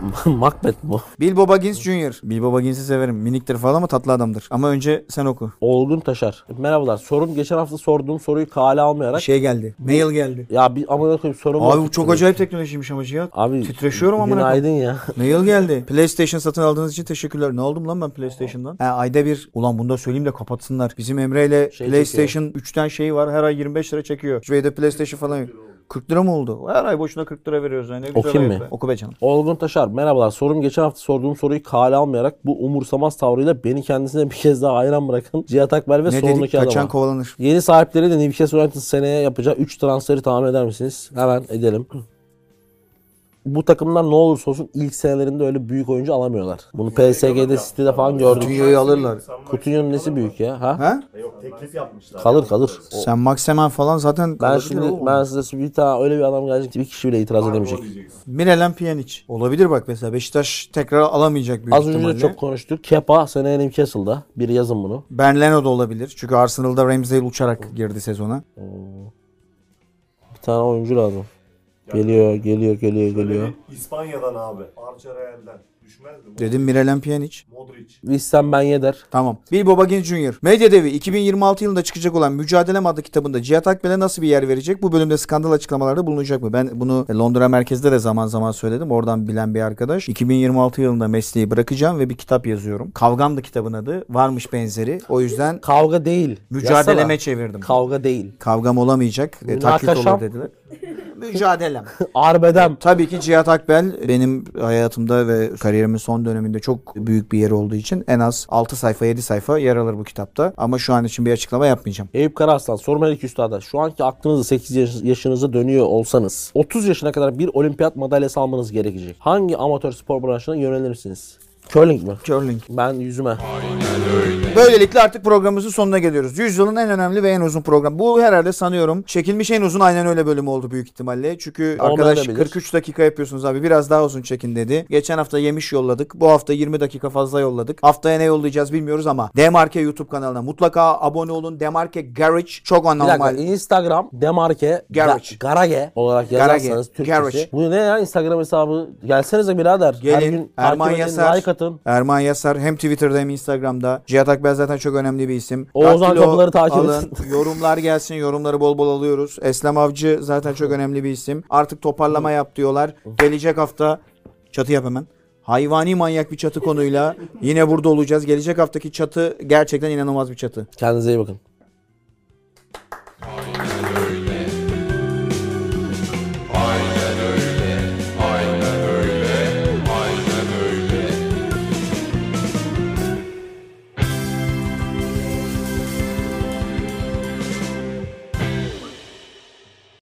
[LAUGHS] Macbeth bu. Bilbo Baggins Jr. Bilbo Baggins'i severim. Miniktir falan ama tatlı adamdır. Ama önce sen oku. Olgun Taşar. Merhabalar. Sorun geçen hafta sorduğum soruyu kale almayarak. Şey geldi. Mail geldi. Ya bir amına koyayım sorum Abi bu çok acayip teknolojiymiş ama Cihat. Abi Titreşiyorum amına koyayım. Günaydın ya. [LAUGHS] Mail geldi. PlayStation satın aldığınız için teşekkürler. Ne oldum lan ben PlayStation'dan? Ha, ayda bir. Ulan bunu da söyleyeyim de kapatsınlar. Bizim Emre ile Şey PlayStation 3'ten şey var. Her ay 25 lira çekiyor. Şu evde PlayStation falan yok. 40 lira mı oldu? Her ay boşuna 40 lira veriyoruz. Yani. Ne güzel Okuyayım mı? Oku be canım. Olgun Taşar merhabalar. Sorum geçen hafta sorduğum soruyu kale almayarak bu umursamaz tavrıyla beni kendisine bir kez daha hayran bırakan Cihat Akbel ve Ne dedik? solundaki Kaçan adama. kovalanır. Yeni sahipleri de Newcastle United seneye yapacağı 3 transferi tahmin eder misiniz? Hemen edelim. Bu takımlar ne olursa olsun ilk senelerinde öyle büyük oyuncu alamıyorlar. Bunu PSG'de City'de falan gördük. Coutinho'yu alırlar. Coutinho'nun nesi büyük ya? Ha? Ha? E Yok teklif yapmışlar. Kalır kalır. O- Sen Maximen falan zaten Ben şimdi ben size bir tane öyle bir adam gelecek bir kişi bile itiraz edemeyecek. Mirelem Pjanic. Olabilir bak mesela Beşiktaş tekrar alamayacak büyük Az önce ihtimalle. de çok konuştuk. Kepa seneye Newcastle'da. Bir yazın bunu. Ben Leno da olabilir. Çünkü Arsenal'da Ramsdale uçarak girdi sezona. Bir tane oyuncu lazım. Geliyor, geliyor, geliyor, geliyor. İspanya'dan abi. Arça Real'den. Düşmez mi? Dedim Mirelem Pjanic. Modric. Wissam Ben Yedder. Tamam. Bilbo Baggins Jr. Medya Devi 2026 yılında çıkacak olan Mücadelem adlı kitabında Cihat Akbel'e nasıl bir yer verecek? Bu bölümde skandal açıklamalarda bulunacak mı? Ben bunu Londra merkezde de zaman zaman söyledim. Oradan bilen bir arkadaş. 2026 yılında mesleği bırakacağım ve bir kitap yazıyorum. Kavgam da kitabın adı. Varmış benzeri. O yüzden Kavga değil. mücadeleme Yazsana. çevirdim. Kavga değil. Kavgam olamayacak. E, taklit Münakaşam. olur dediler. [LAUGHS] Mücadelem. Arbedem. Tabii ki Cihat Akbel benim hayatımda ve kariyerimin son döneminde çok büyük bir yer olduğu için en az 6 sayfa 7 sayfa yer alır bu kitapta. Ama şu an için bir açıklama yapmayacağım. Eyüp Karaslan, Sormelik Üstad'a şu anki aklınızda 8 yaş- yaşınıza dönüyor olsanız 30 yaşına kadar bir olimpiyat madalyası almanız gerekecek. Hangi amatör spor branşına yönelirsiniz? Curling mi? Curling. Ben yüzüme. Böylelikle artık programımızın sonuna geliyoruz. Yüzyılın en önemli ve en uzun program. Bu herhalde sanıyorum çekilmiş en uzun aynen öyle bölüm oldu büyük ihtimalle. Çünkü arkadaş Olmayabilir. 43 dakika yapıyorsunuz abi biraz daha uzun çekin dedi. Geçen hafta yemiş yolladık. Bu hafta 20 dakika fazla yolladık. Haftaya ne yollayacağız bilmiyoruz ama Demarke YouTube kanalına mutlaka abone olun. Demarke Garage çok Bir dakika anormal. Instagram Demarke Garage. Ga- Garage olarak Garage. yazarsanız Türkçesi. Garage. Bu ne ya Instagram hesabı? Gelsenize birader. Her Gelin gün Erman Yasar, like atın. Erman Yasar hem Twitter'da hem Instagram'da. Cihat Akbel zaten çok önemli bir isim. Oğuzhan Daktilo Kapıları takip alın. [LAUGHS] Yorumlar gelsin. Yorumları bol bol alıyoruz. Eslem Avcı zaten çok önemli bir isim. Artık toparlama yap diyorlar. Gelecek hafta çatı yap hemen. Hayvani manyak bir çatı konuyla yine burada olacağız. Gelecek haftaki çatı gerçekten inanılmaz bir çatı. Kendinize iyi bakın.